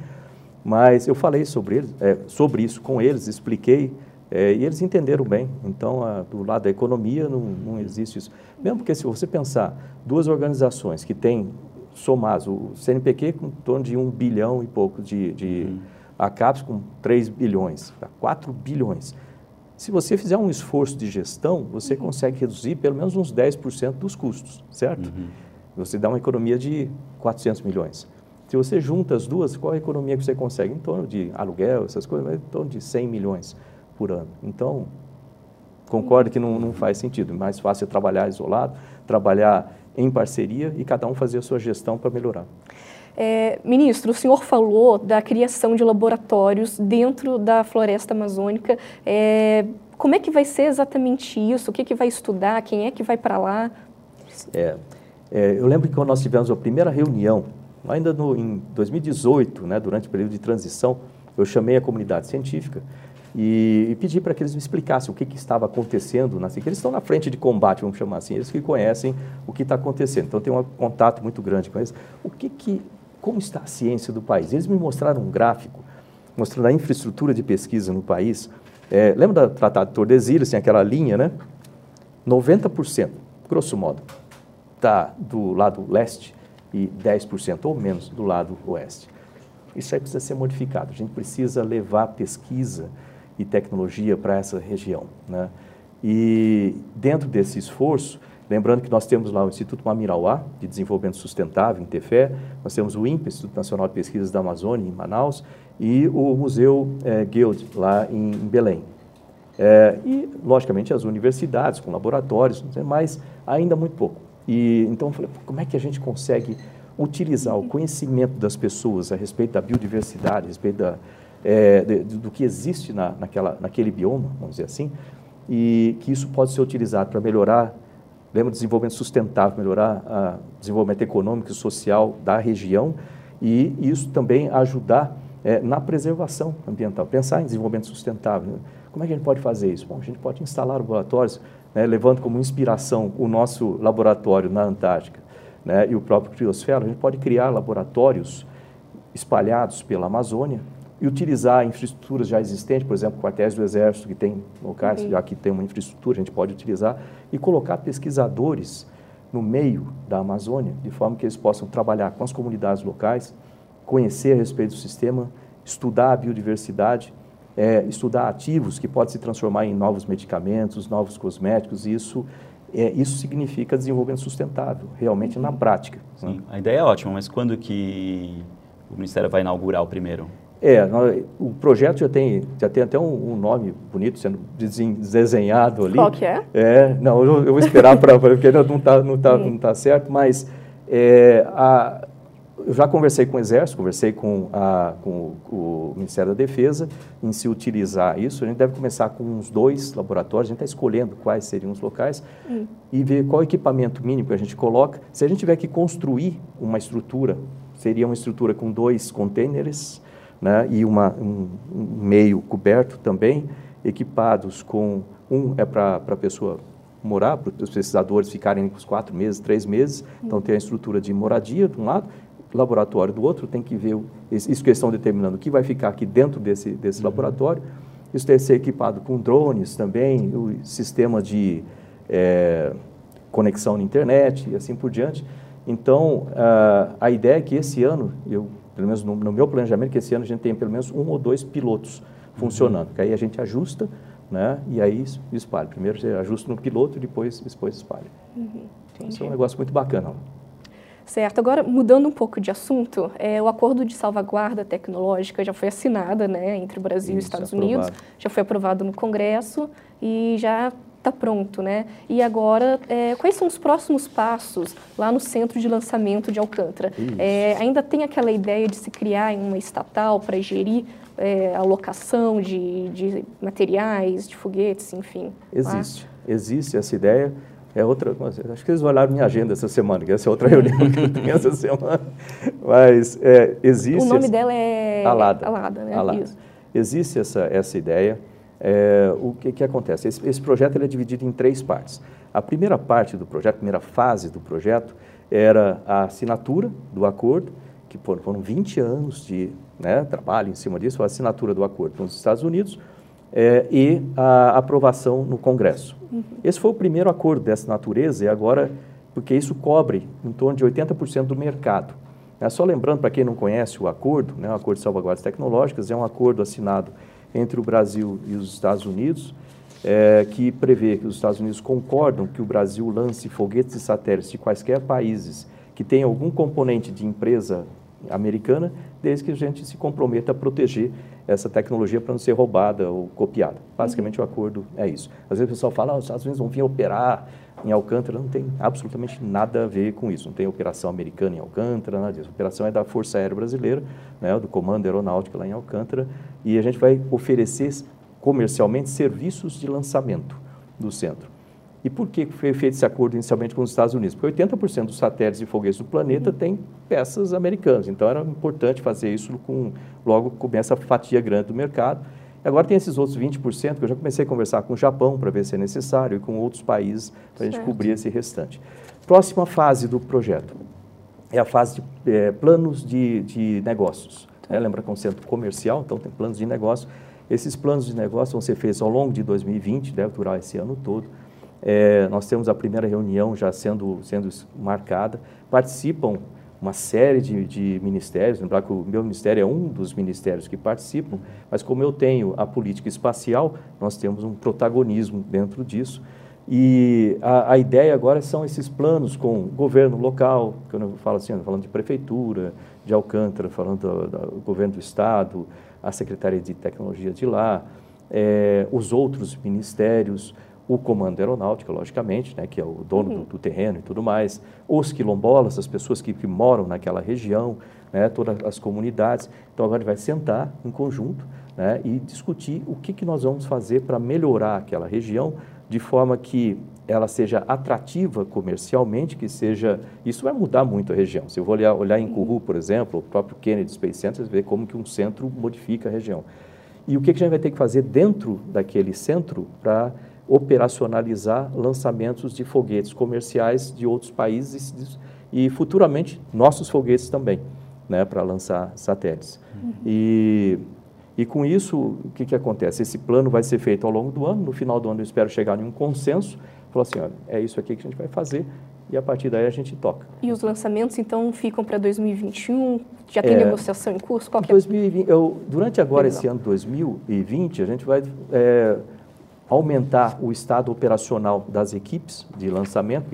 Mas eu falei sobre, eles, é, sobre isso com eles, expliquei, é, e eles entenderam bem. Então, a, do lado da economia, não, não existe isso. Mesmo porque, se você pensar, duas organizações que têm somados, o CNPq com em torno de um bilhão e pouco de, de uhum. a CAPES com 3 bilhões, 4 tá? bilhões. Se você fizer um esforço de gestão, você uhum. consegue reduzir pelo menos uns 10% dos custos, certo? Uhum. Você dá uma economia de 400 milhões. Se você junta as duas, qual é a economia que você consegue? Em torno de aluguel, essas coisas, em torno de 100 milhões por ano. Então, concordo que não, não faz sentido. É mais fácil é trabalhar isolado, trabalhar em parceria e cada um fazer a sua gestão para melhorar. É, ministro, o senhor falou da criação de laboratórios dentro da floresta amazônica. É, como é que vai ser exatamente isso? O que, que vai estudar? Quem é que vai para lá? É, é, eu lembro que quando nós tivemos a primeira reunião, ainda no, em 2018, né, durante o período de transição, eu chamei a comunidade científica e, e pedi para que eles me explicassem o que, que estava acontecendo, assim, que eles estão na frente de combate, vamos chamar assim, eles que conhecem o que está acontecendo. Então, tem um contato muito grande com eles. O que, que como está a ciência do país? Eles me mostraram um gráfico mostrando a infraestrutura de pesquisa no país. É, lembra do Tratado de Tordesilhas, tem aquela linha, né? 90%, grosso modo, está do lado leste e 10% ou menos do lado oeste. Isso aí precisa ser modificado. A gente precisa levar pesquisa e tecnologia para essa região. Né? E dentro desse esforço, lembrando que nós temos lá o Instituto Mamirauá, de Desenvolvimento Sustentável, em Tefé, nós temos o INPE, Instituto Nacional de Pesquisas da Amazônia, em Manaus, e o Museu é, Guild, lá em, em Belém. É, e, logicamente, as universidades, com laboratórios, mas ainda muito pouco. E, então, eu falei, como é que a gente consegue utilizar o conhecimento das pessoas a respeito da biodiversidade, a respeito da, é, de, do que existe na, naquela, naquele bioma, vamos dizer assim, e que isso pode ser utilizado para melhorar, lembra, desenvolvimento sustentável, melhorar o desenvolvimento econômico e social da região e isso também ajudar é, na preservação ambiental, pensar em desenvolvimento sustentável. Né? Como é que a gente pode fazer isso? Bom, a gente pode instalar laboratórios, né, levando como inspiração o nosso laboratório na Antártica né, e o próprio Criosfera, a gente pode criar laboratórios espalhados pela Amazônia, e utilizar infraestruturas já existentes, por exemplo, quartéis do Exército, que tem locais, já que tem uma infraestrutura, a gente pode utilizar, e colocar pesquisadores no meio da Amazônia, de forma que eles possam trabalhar com as comunidades locais, conhecer a respeito do sistema, estudar a biodiversidade, é, estudar ativos que podem se transformar em novos medicamentos, novos cosméticos, e isso, é, isso significa desenvolvimento sustentável, realmente na prática. Né? Sim, né? a ideia é ótima, mas quando que o Ministério vai inaugurar o primeiro? É, o projeto já tem, já tem até um, um nome bonito sendo desenhado ali. Qual que é? É, não, eu, eu vou esperar para porque não está não tá, não tá certo, mas é, a, eu já conversei com o Exército, conversei com, a, com o, o, Ministério da Defesa em se utilizar isso. A gente deve começar com uns dois laboratórios, a gente está escolhendo quais seriam os locais hum. e ver qual equipamento mínimo que a gente coloca. Se a gente tiver que construir uma estrutura, seria uma estrutura com dois containers né, e uma, um, um, meio coberto também, equipados com um é para a pessoa morar, para os pesquisadores ficarem uns quatro meses, três meses, então tem a estrutura de moradia de um lado, laboratório do outro, tem que ver isso que eles estão determinando o que vai ficar aqui dentro desse, desse uhum. laboratório. Isso deve ser equipado com drones também, o sistema de é, conexão na internet e assim por diante. Então, a, a ideia é que esse ano, eu pelo menos no, no, meu planejamento, que esse ano a gente tem pelo menos um ou dois pilotos funcionando, uhum. que aí a gente ajusta, né, e aí espalha. Primeiro você ajusta no piloto e depois, depois espalha. Uhum. Então, isso é um negócio muito bacana. Certo. Agora, mudando um pouco de assunto, é, o acordo de salvaguarda tecnológica já foi assinado né, entre o Brasil Isso, e Estados aprovado. Unidos, já foi aprovado no Congresso e já está pronto, né? E agora, é, quais são os próximos passos lá no centro de lançamento de Alcântara? É, ainda tem aquela ideia de se criar uma estatal para gerir é, a alocação de, de, materiais, de foguetes, enfim? Existe, lá? existe essa ideia. É outra, acho que eles olharam minha agenda essa semana, que essa é outra reunião que eu tenho essa semana. Mas é, existe. O nome essa... dela é Alada. Alada, né? Alada. Existe essa, essa ideia. É, o que, que acontece? Esse, esse projeto ele é dividido em três partes. A primeira parte do projeto, a primeira fase do projeto, era a assinatura do acordo, que foram 20 anos de né, trabalho em cima disso, a assinatura do acordo com os Estados Unidos é, e a aprovação no Congresso. Uhum. Esse foi o primeiro acordo dessa natureza e agora, porque isso cobre em torno de 80% do mercado. É, só lembrando, para quem não conhece o acordo, né, o Acordo de Salvaguardas Tecnológicas, é um acordo assinado entre o Brasil e os Estados Unidos, é, que prevê que os Estados Unidos concordam que o Brasil lance foguetes e satélites de quaisquer países que tenham algum componente de empresa americana, desde que a gente se comprometa a proteger essa tecnologia para não ser roubada ou copiada. Basicamente, uhum. o acordo é isso. Às vezes o pessoal fala, ah, os Estados Unidos vão vir operar em Alcântara, não tem absolutamente nada a ver com isso. Não tem operação americana em Alcântara, nada disso. A operação é da Força Aérea Brasileira, né, do Comando Aeronáutico lá em Alcântara, e a gente vai oferecer comercialmente serviços de lançamento do centro. E por que foi feito esse acordo inicialmente com os Estados Unidos? Porque 80% dos satélites e foguetes do planeta têm peças americanas, então era importante fazer isso com, logo com essa fatia grande do mercado. Agora tem esses outros 20% que eu já comecei a conversar com o Japão para ver se é necessário e com outros países para a gente cobrir esse restante. Próxima fase do projeto é a fase de é, planos de, de negócios. É, lembra que é um centro comercial, então tem planos de negócio. Esses planos de negócio vão ser feitos ao longo de 2020, deve durar esse ano todo. É, nós temos a primeira reunião já sendo, sendo marcada. Participam uma série de, de, ministérios, lembrar que o meu ministério é um dos ministérios que participam, mas como eu tenho a política espacial, nós temos um protagonismo dentro disso. E a, a ideia agora são esses planos com governo local, quando eu falo assim, falando de prefeitura, de Alcântara, falando do, do governo do estado, a Secretaria de Tecnologia de lá, é, os outros ministérios, o Comando Aeronáutico, logicamente, né, que é o dono uhum. do, do, terreno e tudo mais, os quilombolas, as pessoas que, que moram naquela região, né, todas as comunidades. Então, agora a gente vai sentar em conjunto né, e discutir o que, que nós vamos fazer para melhorar aquela região de forma que ela seja atrativa comercialmente, que seja... Isso vai mudar muito a região. Se eu vou olhar, olhar em Kourou, por exemplo, o próprio Kennedy Space Center, você vê como que um centro modifica a região. E o que, que a gente vai ter que fazer dentro daquele centro para operacionalizar lançamentos de foguetes comerciais de outros países e futuramente nossos foguetes também, né, para lançar satélites. Uhum. E, e com isso, o que, que acontece? Esse plano vai ser feito ao longo do ano, no final do ano eu espero chegar em um consenso, falar assim, olha, é isso aqui que a gente vai fazer, e a partir daí a gente toca. E os lançamentos, então, ficam para 2021? Já tem é, negociação em curso? Qual 2020, é? eu, durante agora, esse ano 2020, a gente vai... É, aumentar o estado operacional das equipes de lançamento,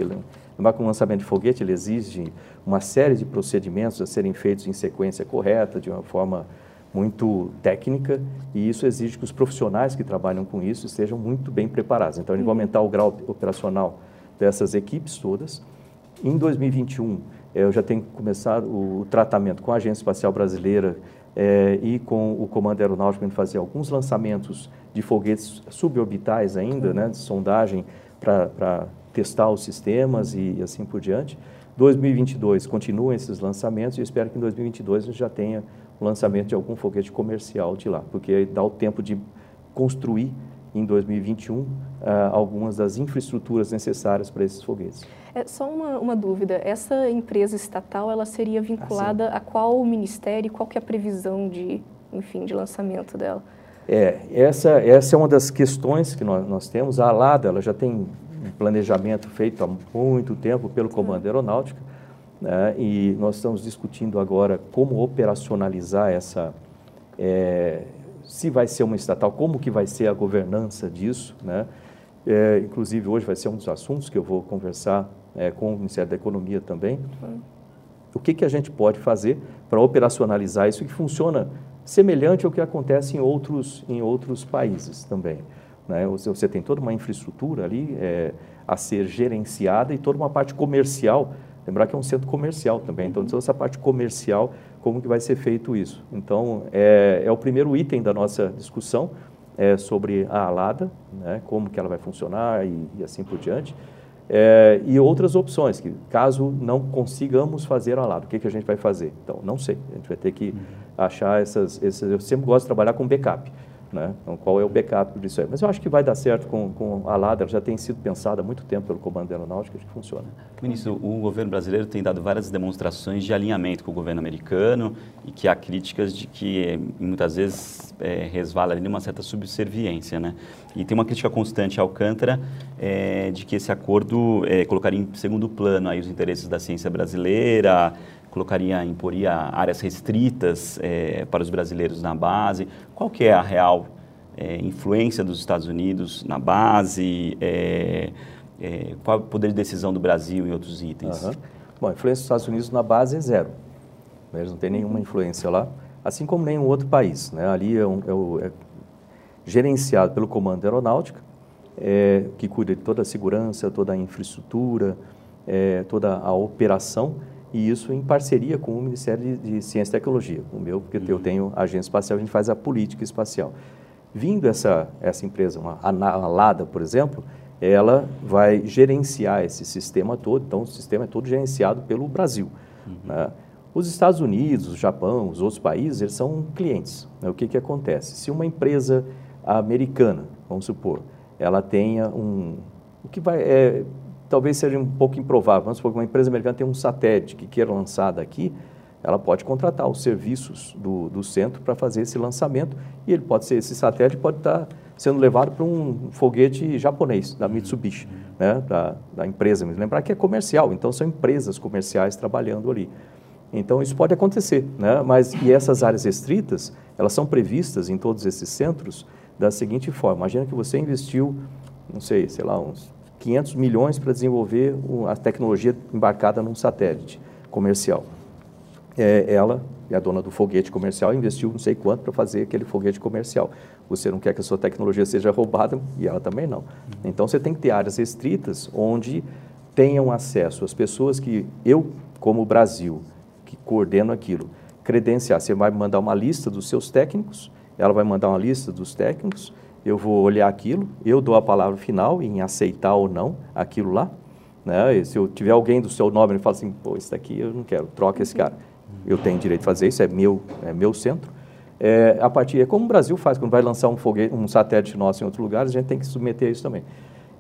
lembrar que o lançamento de foguete ele exige uma série de procedimentos a serem feitos em sequência correta, de uma forma muito técnica, e isso exige que os profissionais que trabalham com isso estejam muito bem preparados. Então, gente vai aumentar o grau operacional dessas equipes todas. Em 2021, eu já tenho começado o tratamento com a Agência Espacial Brasileira é, e com o Comando Aeronáutico, a gente fazer alguns lançamentos de foguetes suborbitais ainda, né, de sondagem para testar os sistemas e, e, assim por diante. 2022 continuam esses lançamentos e espero que em 2022 a gente já tenha o lançamento de algum foguete comercial de lá, porque dá o tempo de construir em 2021 uh, ah, algumas das infraestruturas necessárias para esses foguetes. É, só uma, uma, dúvida, essa empresa estatal ela seria vinculada ah, a qual ministério, qual que é a previsão de, enfim, de lançamento dela? É, essa, essa é uma das questões que nós, nós temos. A Alada ela já tem um planejamento feito há muito tempo pelo Comando Aeronáutico, né, e nós estamos discutindo agora como operacionalizar essa, é, se vai ser uma estatal, como que vai ser a governança disso, né? É, inclusive hoje vai ser um dos assuntos que eu vou conversar é, com o Ministério da Economia também. O que, que a gente pode fazer para operacionalizar isso que funciona semelhante ao que acontece em outros, em outros países também. Né? Você, tem toda uma infraestrutura ali é, a ser gerenciada e toda uma parte comercial. Lembrar que é um centro comercial também, então toda essa parte comercial, como que vai ser feito isso? Então, é, é o primeiro item da nossa discussão é, sobre a alada, né? como que ela vai funcionar e, e assim por diante. É, e outras opções, que caso não consigamos fazer a alada, o que, que a gente vai fazer? Então, não sei, a gente vai ter que uhum achar essas, essas, Eu sempre gosto de trabalhar com backup. Né? Então, qual é o backup disso aí? Mas eu acho que vai dar certo com, com a LADA, já tem sido pensada há muito tempo pelo Comando Aeronáutico, acho que funciona. Ministro, o governo brasileiro tem dado várias demonstrações de alinhamento com o governo americano e que há críticas de que muitas vezes é, resvala ali numa certa subserviência, né? E tem uma crítica constante ao Alcântara é, de que esse acordo é, colocaria em segundo plano aí os interesses da ciência brasileira, colocaria, imporia áreas restritas é, para os brasileiros na base. Qual que é a real é, influência dos Estados Unidos na base? É, é qual é o poder de decisão do Brasil em outros itens? Uhum. Bom, a influência dos Estados Unidos na base é zero. Eles não têm nenhuma influência lá, assim como nenhum outro país. Né? Ali é, um, é, é gerenciado pelo Comando Aeronáutica, é, que cuida de toda a segurança, toda a infraestrutura, toda a operação e isso em parceria com o Ministério de, de Ciência e Tecnologia, o meu, porque uhum. eu tenho agência espacial, a gente faz a política espacial. Vindo essa, essa empresa, uma, a LADA, por exemplo, ela vai gerenciar esse sistema todo, então o sistema é todo gerenciado pelo Brasil. Uhum. Né? Os Estados Unidos, o Japão, os outros países, eles são clientes. Né? O que, que acontece? Se uma empresa americana, vamos supor, ela tenha um... O que vai... É, talvez seja um pouco improvável. Vamos supor que uma empresa americana tem um satélite que queira lançar daqui, ela pode contratar os serviços do, do centro para fazer esse lançamento e ele pode ser esse satélite pode estar sendo levado para um foguete japonês da Mitsubishi, né, da, da empresa. Lembrar que é comercial, então são empresas comerciais trabalhando ali. Então isso pode acontecer, né? Mas e essas áreas restritas, elas são previstas em todos esses centros da seguinte forma: imagina que você investiu, não sei, sei lá, uns 500 milhões para desenvolver a tecnologia embarcada num satélite comercial. É, ela, é a dona do foguete comercial, investiu não sei quanto para fazer aquele foguete comercial. Você não quer que a sua tecnologia seja roubada e ela também não. Então você tem que ter áreas restritas onde tenham acesso as pessoas que eu, como Brasil, que coordeno aquilo, credenciar. Você vai mandar uma lista dos seus técnicos, ela vai mandar uma lista dos técnicos, eu vou olhar aquilo, eu dou a palavra final em aceitar ou não aquilo lá. Né? Se eu tiver alguém do seu nome e fala assim, pô, esse daqui eu não quero, troca esse cara. Eu tenho direito de fazer isso, é meu, é meu centro. É, a partir é como o Brasil faz quando vai lançar um foguete, um satélite nosso em outros lugares, a gente tem que submeter isso também.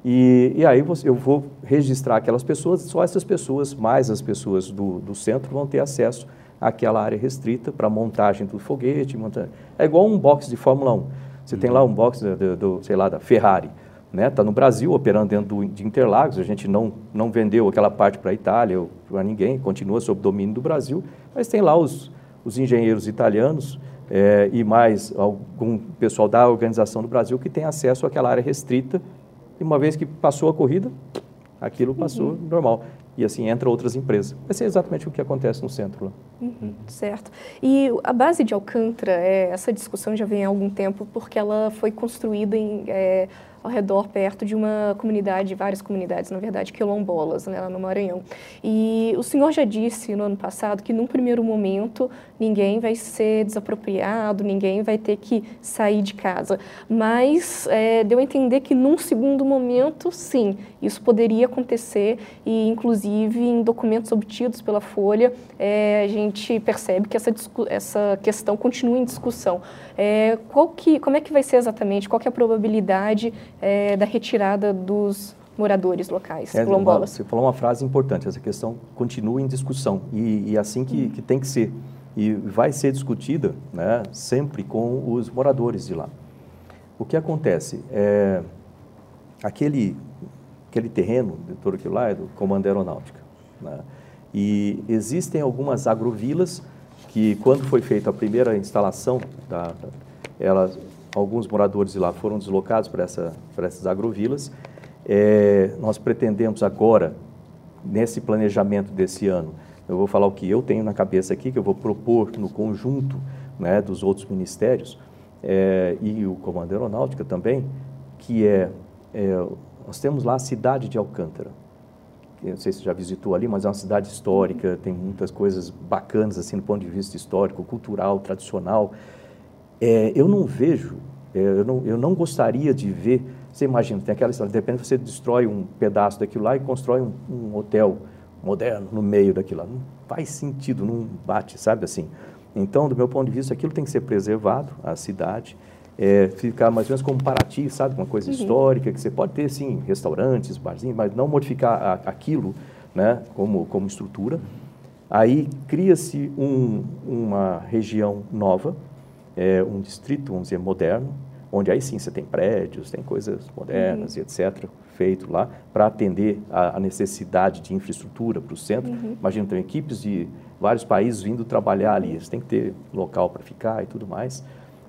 E, e aí você, eu vou registrar aquelas pessoas, só essas pessoas, mais as pessoas do, do centro, vão ter acesso àquela área restrita para montagem do foguete. Montagem. É igual um box de Fórmula 1. Você tem lá um box do, do, sei lá, da Ferrari, né? Está no Brasil, operando dentro do, de Interlagos. A gente não, não vendeu aquela parte para a Itália ou para ninguém, continua sob domínio do Brasil. Mas tem lá os, os engenheiros italianos é, e mais algum pessoal da organização do Brasil que tem acesso àquela área restrita. E uma vez que passou a corrida, aquilo passou uhum. normal e assim entra outras empresas. Vai ser exatamente o que acontece no centro lá. Uhum, certo. E a base de Alcântara, é, essa discussão já vem há algum tempo porque ela foi construída em é, ao redor, perto de uma comunidade, várias comunidades, na verdade, quilombolas, né, lá no Maranhão. E o senhor já disse no ano passado que, num primeiro momento, ninguém vai ser desapropriado, ninguém vai ter que sair de casa. Mas é, deu a entender que, num segundo momento, sim, isso poderia acontecer e, inclusive, em documentos obtidos pela Folha, é, a gente percebe que essa, essa questão continua em discussão. É, qual que, como é que vai ser exatamente? Qual que é a probabilidade é, da retirada dos moradores locais, é, quilombolas? Você falou uma frase importante, essa questão continua em discussão e, e assim que, que tem que ser. E vai ser discutida né, sempre com os moradores de lá. O que acontece? É, aquele, aquele terreno de todo aquilo lá é do Comando Aeronáutica. Né? E existem algumas agrovilas que quando foi feita a primeira instalação, da, ela, alguns moradores de lá foram deslocados para, essa, essas agrovilas. É, nós pretendemos agora, nesse planejamento desse ano, eu vou falar o que eu tenho na cabeça aqui, que eu vou propor no conjunto né, dos outros ministérios, é, e o Comando Aeronáutica também, que é, é, nós temos lá a cidade de Alcântara não sei se você já visitou ali, mas é uma cidade histórica, tem muitas coisas bacanas assim do ponto de vista histórico, cultural, tradicional. É, eu não vejo, é, eu, não, eu não gostaria de ver, você imagina, tem aquela história, de repente você destrói um pedaço daquilo lá e constrói um, um hotel moderno no meio daquilo lá. Não faz sentido, não bate, sabe assim. Então, do meu ponto de vista, aquilo tem que ser preservado, a cidade, é, ficar mais ou menos como Paraty, sabe? Uma coisa uhum. histórica, que você pode ter, sim, restaurantes, barzinhos, mas não modificar a, aquilo né, como, como estrutura. Aí cria-se um, uma região nova, é, um distrito, vamos dizer, moderno, onde aí sim você tem prédios, tem coisas modernas uhum. e etc., feito lá, para atender a, a, necessidade de infraestrutura para o centro. Uhum. Imagina, tem equipes de vários países vindo trabalhar ali, você tem que ter local para ficar e tudo mais.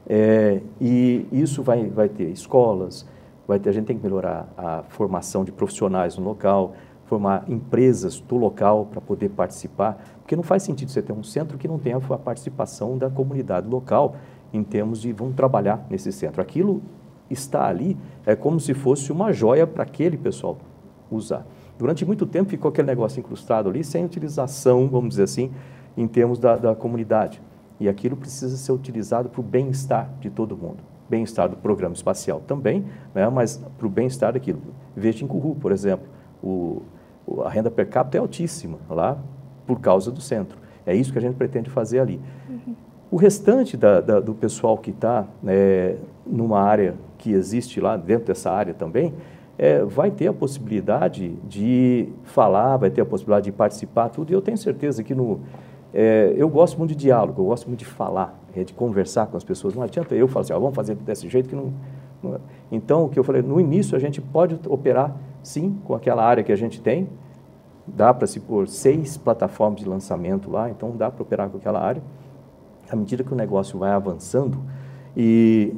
É, e isso vai, vai ter escolas, vai ter, a gente tem que melhorar a formação de profissionais no local, formar empresas do local para poder participar, porque não faz sentido você ter um centro que não tenha a participação da comunidade local em termos de vão trabalhar nesse centro. Aquilo está ali é como se fosse uma joia para aquele pessoal usar. Durante muito tempo ficou aquele negócio incrustado ali sem utilização, vamos dizer assim, em termos da, da comunidade. E aquilo precisa ser utilizado para o bem-estar de todo mundo. Bem-estar do programa espacial também, né, mas para o bem-estar daquilo. Veja em Curu, por exemplo, o, a renda per capita é altíssima lá por causa do centro. É isso que a gente pretende fazer ali. Uhum. O restante da, da, do pessoal que está né, numa área que existe lá, dentro dessa área também, é, vai ter a possibilidade de falar, vai ter a possibilidade de participar, tudo. E eu tenho certeza que no. É, eu gosto muito de diálogo, eu gosto muito de falar, é, de conversar com as pessoas. Não adianta eu falar assim, ah, vamos fazer desse jeito que não, não. É. Então, o que eu falei, no início a gente pode operar sim com aquela área que a gente tem, dá para se pôr seis plataformas de lançamento lá, então dá para operar com aquela área. À medida que o negócio vai avançando, e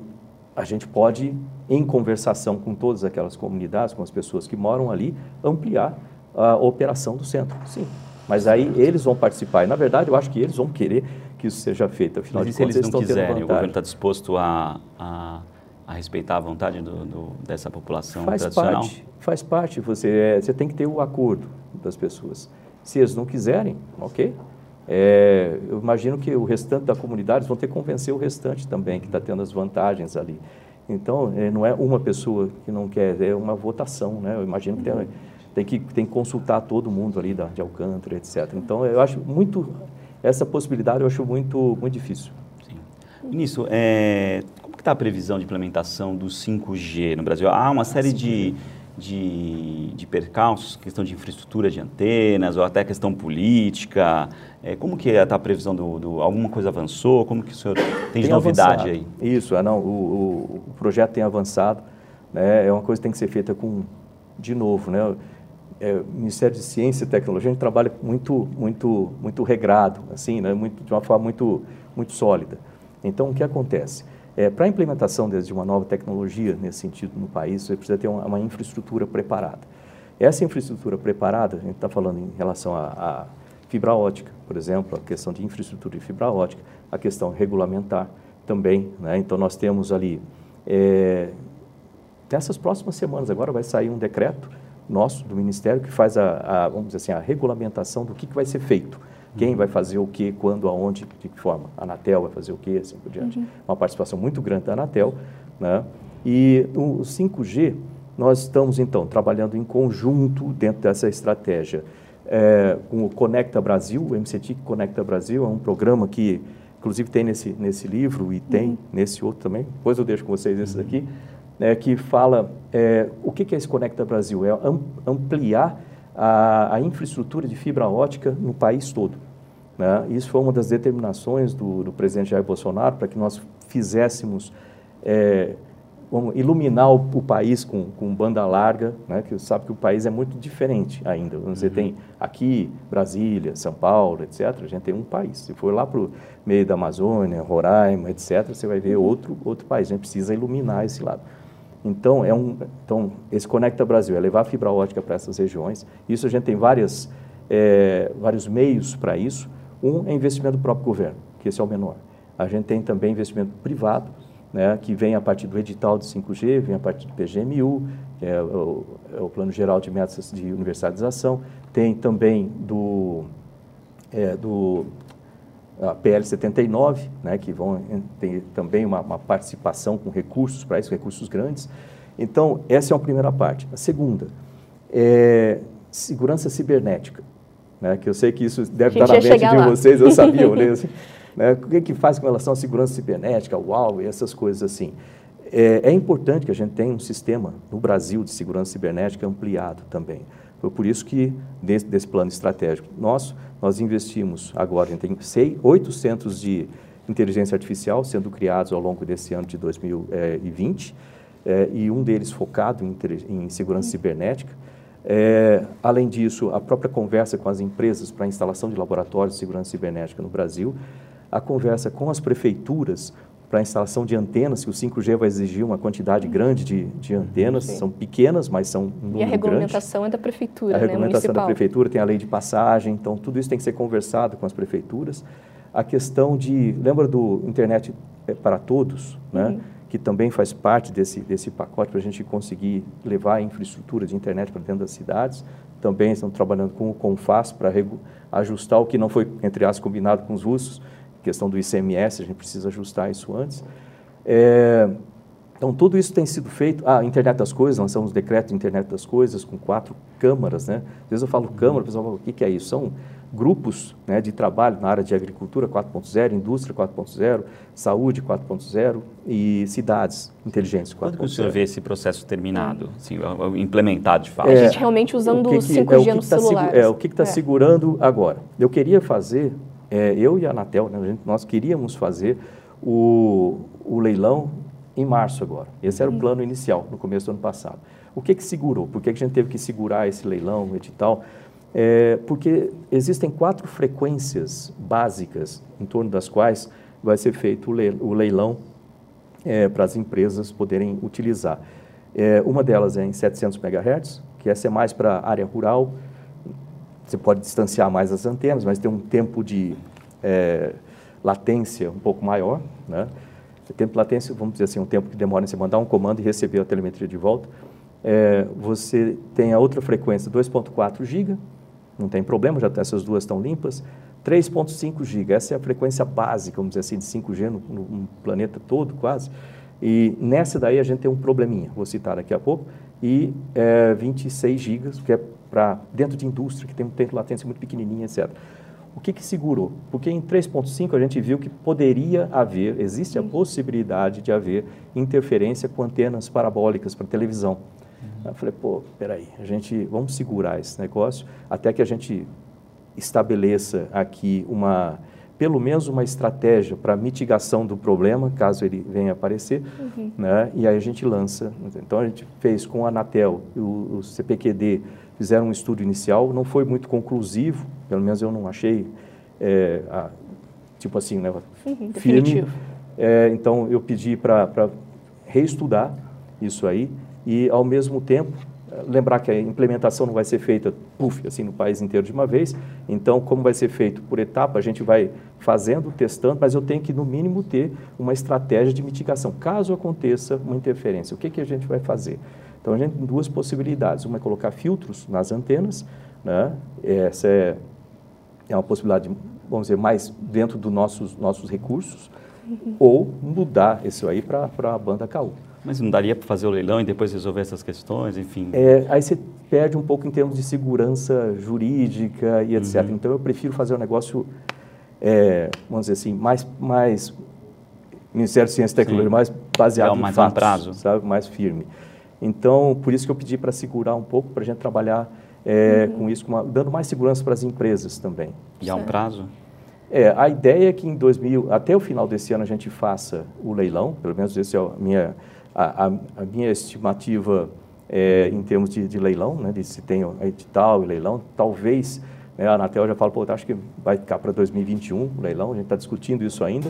a gente pode, em conversação com todas aquelas comunidades, com as pessoas que moram ali, ampliar a operação do centro. Sim. Mas aí eles vão participar. E, na verdade, eu acho que eles vão querer que isso seja feito. Afinal Mas de contas, se eles não quiserem, o governo está disposto a, a, a, respeitar a vontade do, do, dessa população faz tradicional? Parte, faz parte. Você, é, você tem que ter o acordo das pessoas. Se eles não quiserem, ok. É, eu imagino que o restante da comunidade vão ter que convencer o restante também, que está tendo as vantagens ali. Então, é, não é uma pessoa que não quer, é uma votação, né? Eu imagino que tem, tem que, tem que consultar todo mundo ali da, de Alcântara, etc. Então, eu acho muito, essa possibilidade eu acho muito, muito difícil. Sim. Nisso, é, como está a previsão de implementação do 5G no Brasil? Há uma série de de, de percalços, questão de infraestrutura de antenas, ou até questão política? É, como que está a previsão do, do, Alguma coisa avançou? Como que o senhor tem, de novidade avançado. aí? Isso, é, não, o, o, projeto tem avançado, né, é uma coisa que tem que ser feita com, de novo, né, é, o Ministério de Ciência e Tecnologia, a gente trabalha muito, muito, muito regrado, assim, né, muito, de uma forma muito, muito sólida. Então, o que acontece? É, Para a implementação de uma nova tecnologia nesse sentido no país, você precisa ter uma, uma infraestrutura preparada. Essa infraestrutura preparada, a gente está falando em relação à fibra ótica, por exemplo, a questão de infraestrutura de fibra ótica, a questão regulamentar também. Né? Então, nós temos ali, é, nessas próximas semanas, agora vai sair um decreto nosso, do Ministério, que faz a, a vamos dizer assim, a regulamentação do que, que vai ser feito quem vai fazer o que, quando, aonde, de que forma. A Anatel vai fazer o que, assim por diante. Uhum. Uma participação muito grande da Anatel. Né? E o 5G, nós estamos, então, trabalhando em conjunto dentro dessa estratégia. É, com o Conecta Brasil, o MCTIC Conecta Brasil é um programa que, inclusive, tem nesse, nesse livro e tem uhum. nesse outro também. Depois eu deixo com vocês esse daqui. Né, que fala é, o que, que é esse Conecta Brasil? É ampliar a, a infraestrutura de fibra ótica no país todo. Né? Isso foi uma das determinações do, do presidente Jair Bolsonaro para que nós fizéssemos, é, iluminar o, o, país com, com banda larga, né? que sabe que o país é muito diferente ainda. Você uhum. tem aqui Brasília, São Paulo, etc. A gente tem um país. Se for lá para o meio da Amazônia, Roraima, etc., você vai ver outro, outro país. A gente precisa iluminar esse lado. Então, é um, então, esse Conecta Brasil é levar a fibra ótica para essas regiões. Isso a gente tem várias, é, vários meios para isso. Um é investimento do próprio governo, que esse é o menor. A gente tem também investimento privado, né, que vem a partir do edital de 5G, vem a partir do PGMU, que é o, é o Plano Geral de Metas de Universalização. Tem também do, é, do a PL 79, né, que vão ter também uma, uma participação com recursos para isso, recursos grandes. Então, essa é a primeira parte. A segunda é segurança cibernética, né, que eu sei que isso deve estar na mente de lá. vocês, eu sabia, eu li assim, né, o que, que faz com relação à segurança cibernética, uau, e essas coisas assim. É, é, importante que a gente tenha um sistema no Brasil de segurança cibernética ampliado também. Foi por isso que, desse, desse plano estratégico nosso, nós investimos agora, a gente tem seis, oito centros de inteligência artificial sendo criados ao longo desse ano de 2020, é, e um deles focado em, em segurança cibernética. É, além disso, a própria conversa com as empresas para a instalação de laboratórios de segurança cibernética no Brasil, a conversa com as prefeituras para a instalação de antenas, que o 5G vai exigir uma quantidade grande de, de antenas, Sim. são pequenas, mas são um número E a regulamentação grande. é da prefeitura, A né, regulamentação né, da prefeitura tem a lei de passagem, então tudo isso tem que ser conversado com as prefeituras. A questão de, lembra do internet é, para todos, né? Uhum que também faz parte desse, desse pacote para a gente conseguir levar a infraestrutura de internet para dentro das cidades. Também estão trabalhando com o Confas para ajustar o que não foi, entre aspas, combinado com os russos, questão do ICMS, a gente precisa ajustar isso antes. É, então, tudo isso tem sido feito. Ah, Internet das Coisas, lançamos o decreto de Internet das Coisas com quatro câmaras, né? Às vezes eu falo câmara, o pessoal fala, o que, que é isso? São grupos né, de trabalho na área de agricultura 4.0, indústria 4.0, saúde 4.0 e cidades inteligentes 4.0. Quando que o senhor vê esse processo terminado, assim, implementado de fato? É, a gente realmente usando o que que, 5G é, o nos tá celulares. É, o que está é. segurando agora? Eu queria fazer, é, eu e a Anatel, né, gente, nós queríamos fazer o, o leilão em março agora. Esse era o uhum. plano inicial, no começo do ano passado. O que que segurou? Por que, que a gente teve que segurar esse leilão, edital? É, porque existem quatro frequências básicas em torno das quais vai ser feito o leilão é, para as empresas poderem utilizar. É, uma delas é em 700 MHz, que essa é mais para área rural. Você pode distanciar mais as antenas, mas tem um tempo de é, latência um pouco maior. Né? Tempo de latência, vamos dizer assim, um tempo que demora em você mandar um comando e receber a telemetria de volta. É, você tem a outra frequência, 2.4 GB, não tem problema, já essas duas estão limpas. 3.5 GB, essa é a frequência básica, vamos dizer assim, de 5G no, no, planeta todo, quase. E nessa daí a gente tem um probleminha, vou citar daqui a pouco, e é, 26 GB, que é para dentro de indústria, que tem um tempo de latência muito pequenininha, etc. O que, que segurou? Porque em 3.5 a gente viu que poderia haver, existe a possibilidade de haver interferência com antenas parabólicas para televisão. Eu falei, pô, peraí, a gente, vamos segurar esse negócio até que a gente estabeleça aqui uma, pelo menos uma estratégia para mitigação do problema, caso ele venha aparecer, uhum. né? e aí a gente lança. Então, a gente fez com a Anatel e o, o CPQD, fizeram um estudo inicial, não foi muito conclusivo, pelo menos eu não achei, é, a, tipo assim, né, uhum, firme. É, então, eu pedi para reestudar isso aí, e, ao mesmo tempo, lembrar que a implementação não vai ser feita, puf, assim, no país inteiro de uma vez. Então, como vai ser feito por etapa, a gente vai fazendo, testando, mas eu tenho que, no mínimo, ter uma estratégia de mitigação. Caso aconteça uma interferência, o que, que a gente vai fazer? Então, a gente tem duas possibilidades. Uma é colocar filtros nas antenas, né? essa é, é uma possibilidade, vamos dizer, mais dentro dos nossos, nossos recursos, uhum. ou mudar isso aí para a banda KU. Mas não daria para fazer o leilão e depois resolver essas questões, enfim? É, aí você perde um pouco em termos de segurança jurídica e etc. Uhum. Então eu prefiro fazer um negócio, é, vamos dizer assim, mais, mais Ministério de Ciência e Tecnologia, Sim. mais baseado Legal, em mais fatos, prazo. sabe, mais firme. Então, por isso que eu pedi para segurar um pouco, para a gente trabalhar é, uhum. com isso, com uma, dando mais segurança para as empresas também. E há um prazo? É, a ideia é que em 2000, até o final desse ano a gente faça o leilão, pelo menos essa é a minha a, a, minha estimativa é, em termos de, de, leilão, né, de se tem edital e leilão, talvez, né, a Anatel já fala, pô, acho que vai ficar para 2021 o leilão, a gente está discutindo isso ainda.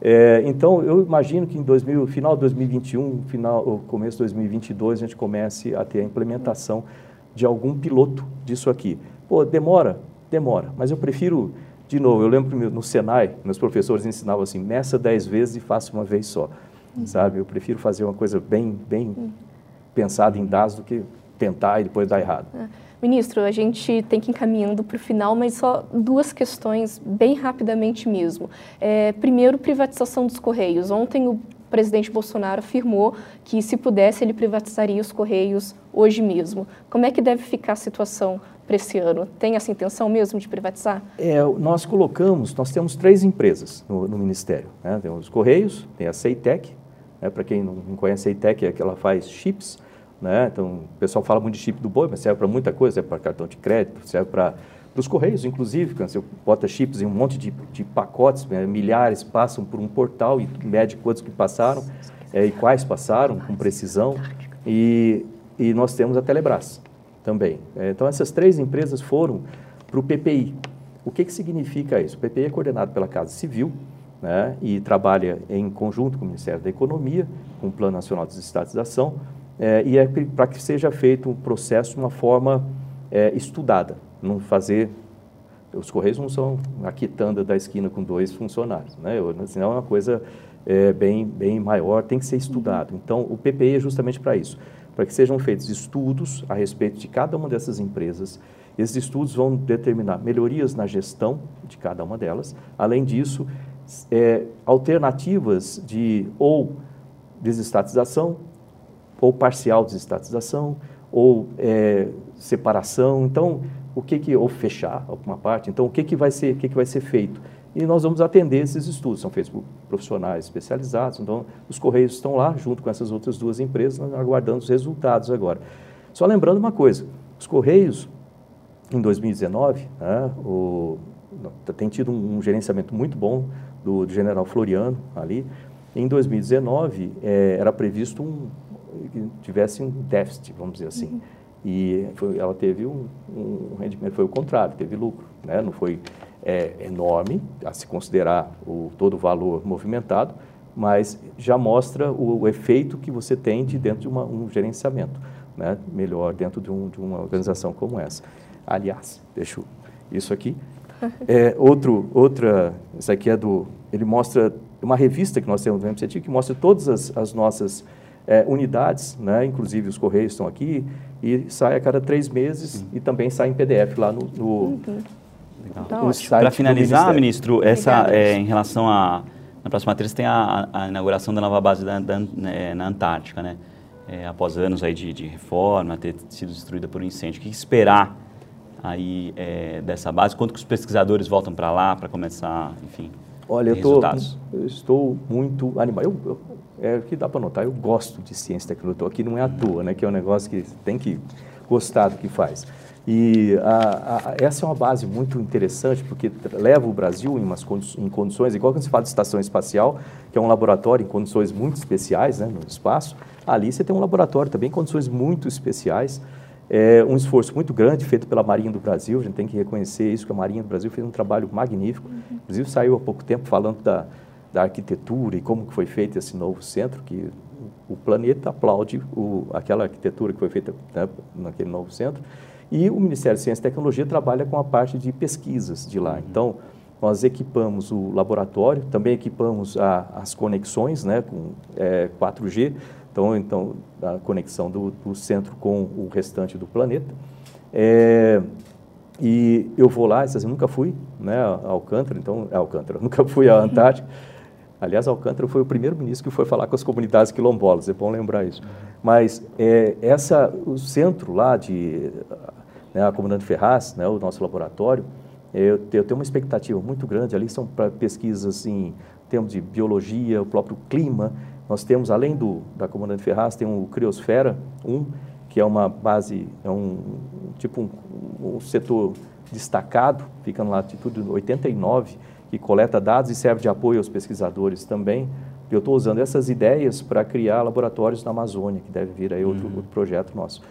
É, então, eu imagino que em 2000, final de 2021, final, começo de 2022, a gente comece a ter a implementação de algum piloto disso aqui. Pô, demora? Demora, mas eu prefiro, de novo, eu lembro no Senai, meus professores ensinavam assim, meça dez vezes e faça uma vez só sabe? Eu prefiro fazer uma coisa bem, bem hum. pensada em dados do que tentar e depois dar errado. É. Ministro, a gente tem que ir encaminhando para o final, mas só duas questões, bem rapidamente mesmo. É, primeiro, privatização dos Correios. Ontem o presidente Bolsonaro afirmou que, se pudesse, ele privatizaria os Correios hoje mesmo. Como é que deve ficar a situação para esse ano? Tem essa intenção mesmo de privatizar? É, nós colocamos, nós temos três empresas no, no Ministério. Né? Temos os Correios, tem a Ceitec, Né? Para quem não conhece a ITEC, é que ela faz chips, né? Então, o pessoal fala muito de chip do boi, mas serve para muita coisa, serve para cartão de crédito, serve para os correios, inclusive, quando você bota chips em um monte de, de pacotes, né? milhares passam por um portal e mede quantos que passaram é, e quais passaram com precisão. E, e nós temos a Telebrás também. É, então, essas três empresas foram para o PPI. O que, que significa isso? O PPI é coordenado pela Casa Civil, né, e trabalha em conjunto com o Ministério da Economia, com o Plano Nacional de Estatização, é, e é para que seja feito um processo de uma forma é, estudada, não fazer os correios não são a quitanda da esquina com dois funcionários, né? Senão é uma coisa é, bem, bem maior, tem que ser estudado. Então, o PPI é justamente para isso, para que sejam feitos estudos a respeito de cada uma dessas empresas. Esses estudos vão determinar melhorias na gestão de cada uma delas. Além disso, é, alternativas de ou desestatização, ou parcial desestatização, ou é, separação. Então, o que que ou fechar alguma parte. Então, o que que vai ser, o que que vai ser feito? E nós vamos atender esses estudos. São feitos por profissionais especializados. Então, os correios estão lá junto com essas outras duas empresas, aguardando os resultados agora. Só lembrando uma coisa: os correios em 2019, né, o, tem tido um, um gerenciamento muito bom do, general Floriano ali. Em 2019, é, era previsto um, que tivesse um déficit, vamos dizer assim. Uhum. E foi, ela teve um, um, rendimento, foi o contrário, teve lucro. Né? Não foi é, enorme, a se considerar o, todo o valor movimentado, mas já mostra o, o efeito que você tem de dentro de uma, um gerenciamento né? melhor dentro de, um, de uma organização como essa. Aliás, deixa eu, isso aqui é, outro, outra, isso aqui é do, ele mostra uma revista que nós temos no MCT que mostra todas as, as nossas é, unidades, né, inclusive os correios estão aqui, e sai a cada três meses uhum. e também sai em PDF lá no, no, uhum. no Para finalizar, ministro, essa é, em relação a na próxima terça tem a, a, inauguração da nova base da, da, né, na Antártica, né? É, após anos aí de, de, reforma, ter sido destruída por um incêndio. O que esperar aí é, dessa base? Quanto que os pesquisadores voltam para lá para começar, enfim, Olha, eu, tô, eu estou muito animado. Eu, eu, é o que dá para notar, eu gosto de ciência e tecnologia. Aqui não é à toa, né, que é um negócio que tem que gostar do que faz. E a, a, essa é uma base muito interessante, porque leva o Brasil em, umas em condições, igual quando se fala de estação espacial, que é um laboratório em condições muito especiais né, no espaço, ali você tem um laboratório também em condições muito especiais, é um esforço muito grande feito pela Marinha do Brasil, a gente tem que reconhecer isso, que a Marinha do Brasil fez um trabalho magnífico. Uhum. Inclusive saiu há pouco tempo falando da, da arquitetura e como que foi feito esse novo centro, que o planeta aplaude o, aquela arquitetura que foi feita né, naquele novo centro. E o Ministério de Ciência e Tecnologia trabalha com a parte de pesquisas de lá. Uhum. Então, nós equipamos o laboratório, também equipamos a, as conexões né, com é, 4G, então, então a conexão do, do, centro com o restante do planeta. É, e eu vou lá, eu nunca fui né, a Alcântara, então, a Alcântara, nunca fui à Antártica. Aliás, Alcântara foi o primeiro ministro que foi falar com as comunidades quilombolas, é bom lembrar isso. Mas é, essa, o centro lá de, né, a Comandante Ferraz, né, o nosso laboratório, eu, eu tenho uma expectativa muito grande, ali são pesquisas em termos de biologia, o próprio clima, nós temos, além do, da Comandante Ferraz, tem o Criosfera 1, que é uma base, é um tipo um, um setor destacado, fica na latitude 89, que coleta dados e serve de apoio aos pesquisadores também. Eu estou usando essas ideias para criar laboratórios na Amazônia, que deve vir aí outro, uhum. outro projeto nosso.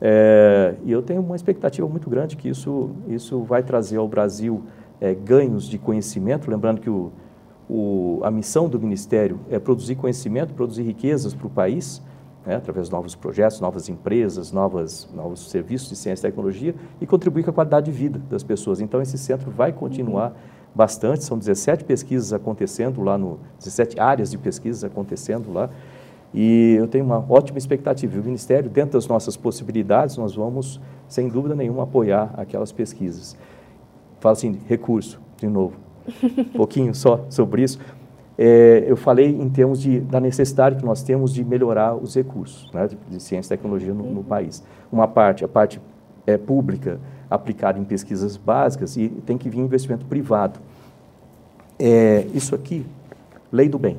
É, e eu tenho uma expectativa muito grande que isso, isso vai trazer ao Brasil é, ganhos de conhecimento, lembrando que o, o, a missão do Ministério é produzir conhecimento, produzir riquezas para o país, né, através de novos projetos, novas empresas, novas, novos serviços de ciência e tecnologia e contribuir com a qualidade de vida das pessoas. Então, esse centro vai continuar bastante, são 17 pesquisas acontecendo lá, no, 17 áreas de pesquisas acontecendo lá, e eu tenho uma ótima expectativa. O Ministério, dentro das nossas possibilidades, nós vamos, sem dúvida nenhuma, apoiar aquelas pesquisas. Fala assim, recurso, de novo um pouquinho só sobre isso. É, eu falei em termos de, da necessidade que nós temos de melhorar os recursos né, de, de ciência e tecnologia no, no, país. Uma parte, a parte é, pública, aplicada em pesquisas básicas, e tem que vir investimento privado. É, isso aqui, lei do bem.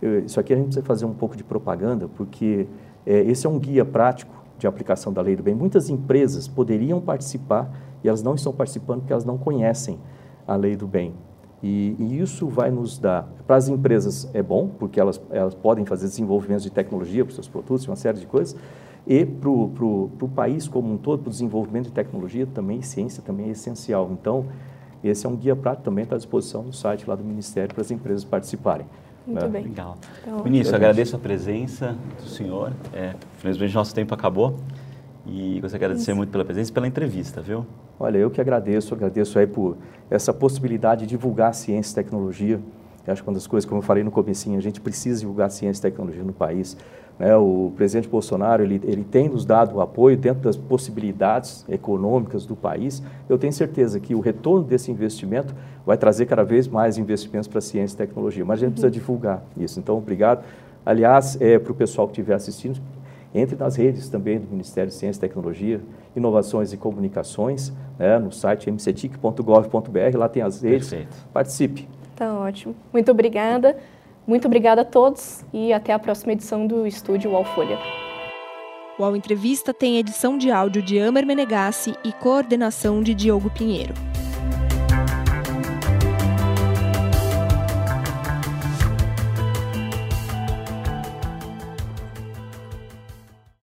eu, isso aqui a gente precisa fazer um pouco de propaganda, porque é, esse é um guia prático de aplicação da lei do bem. Muitas empresas poderiam participar e elas não estão participando porque elas não conhecem a lei do bem. E, e, isso vai nos dar, para as empresas é bom, porque elas, elas podem fazer desenvolvimentos de tecnologia para os seus produtos, uma série de coisas, e para o país como um todo, para o desenvolvimento de tecnologia também, ciência também é essencial. Então, esse é um guia prático também está à disposição no site lá do Ministério para as empresas participarem. Muito né? bem. Legal. Então, Ministro, agradeço a presença do senhor. É, infelizmente, nosso tempo acabou. E gostaria de agradecer muito pela presença e pela entrevista, viu? Olha, eu que agradeço, agradeço aí por essa possibilidade de divulgar ciência e tecnologia. Eu acho que uma das coisas, como eu falei no comecinho, a gente precisa divulgar ciência e tecnologia no país. Né? O presidente Bolsonaro, ele, ele tem nos dado o apoio dentro das possibilidades econômicas do país. Eu tenho certeza que o retorno desse investimento vai trazer cada vez mais investimentos para ciência e tecnologia, mas a gente precisa divulgar isso. Então, obrigado. Aliás, é, para o pessoal que estiver assistindo, entre nas redes também do Ministério de Ciência e Tecnologia, Inovações e Comunicações, né, no site mcetic.gov.br, lá tem as redes. Perfeito. Participe. Tá ótimo. Muito obrigada. Muito obrigada a todos e até a próxima edição do Estúdio UOL Folha. O UOL Entrevista tem edição de áudio de Amer Menegassi e coordenação de Diogo Pinheiro.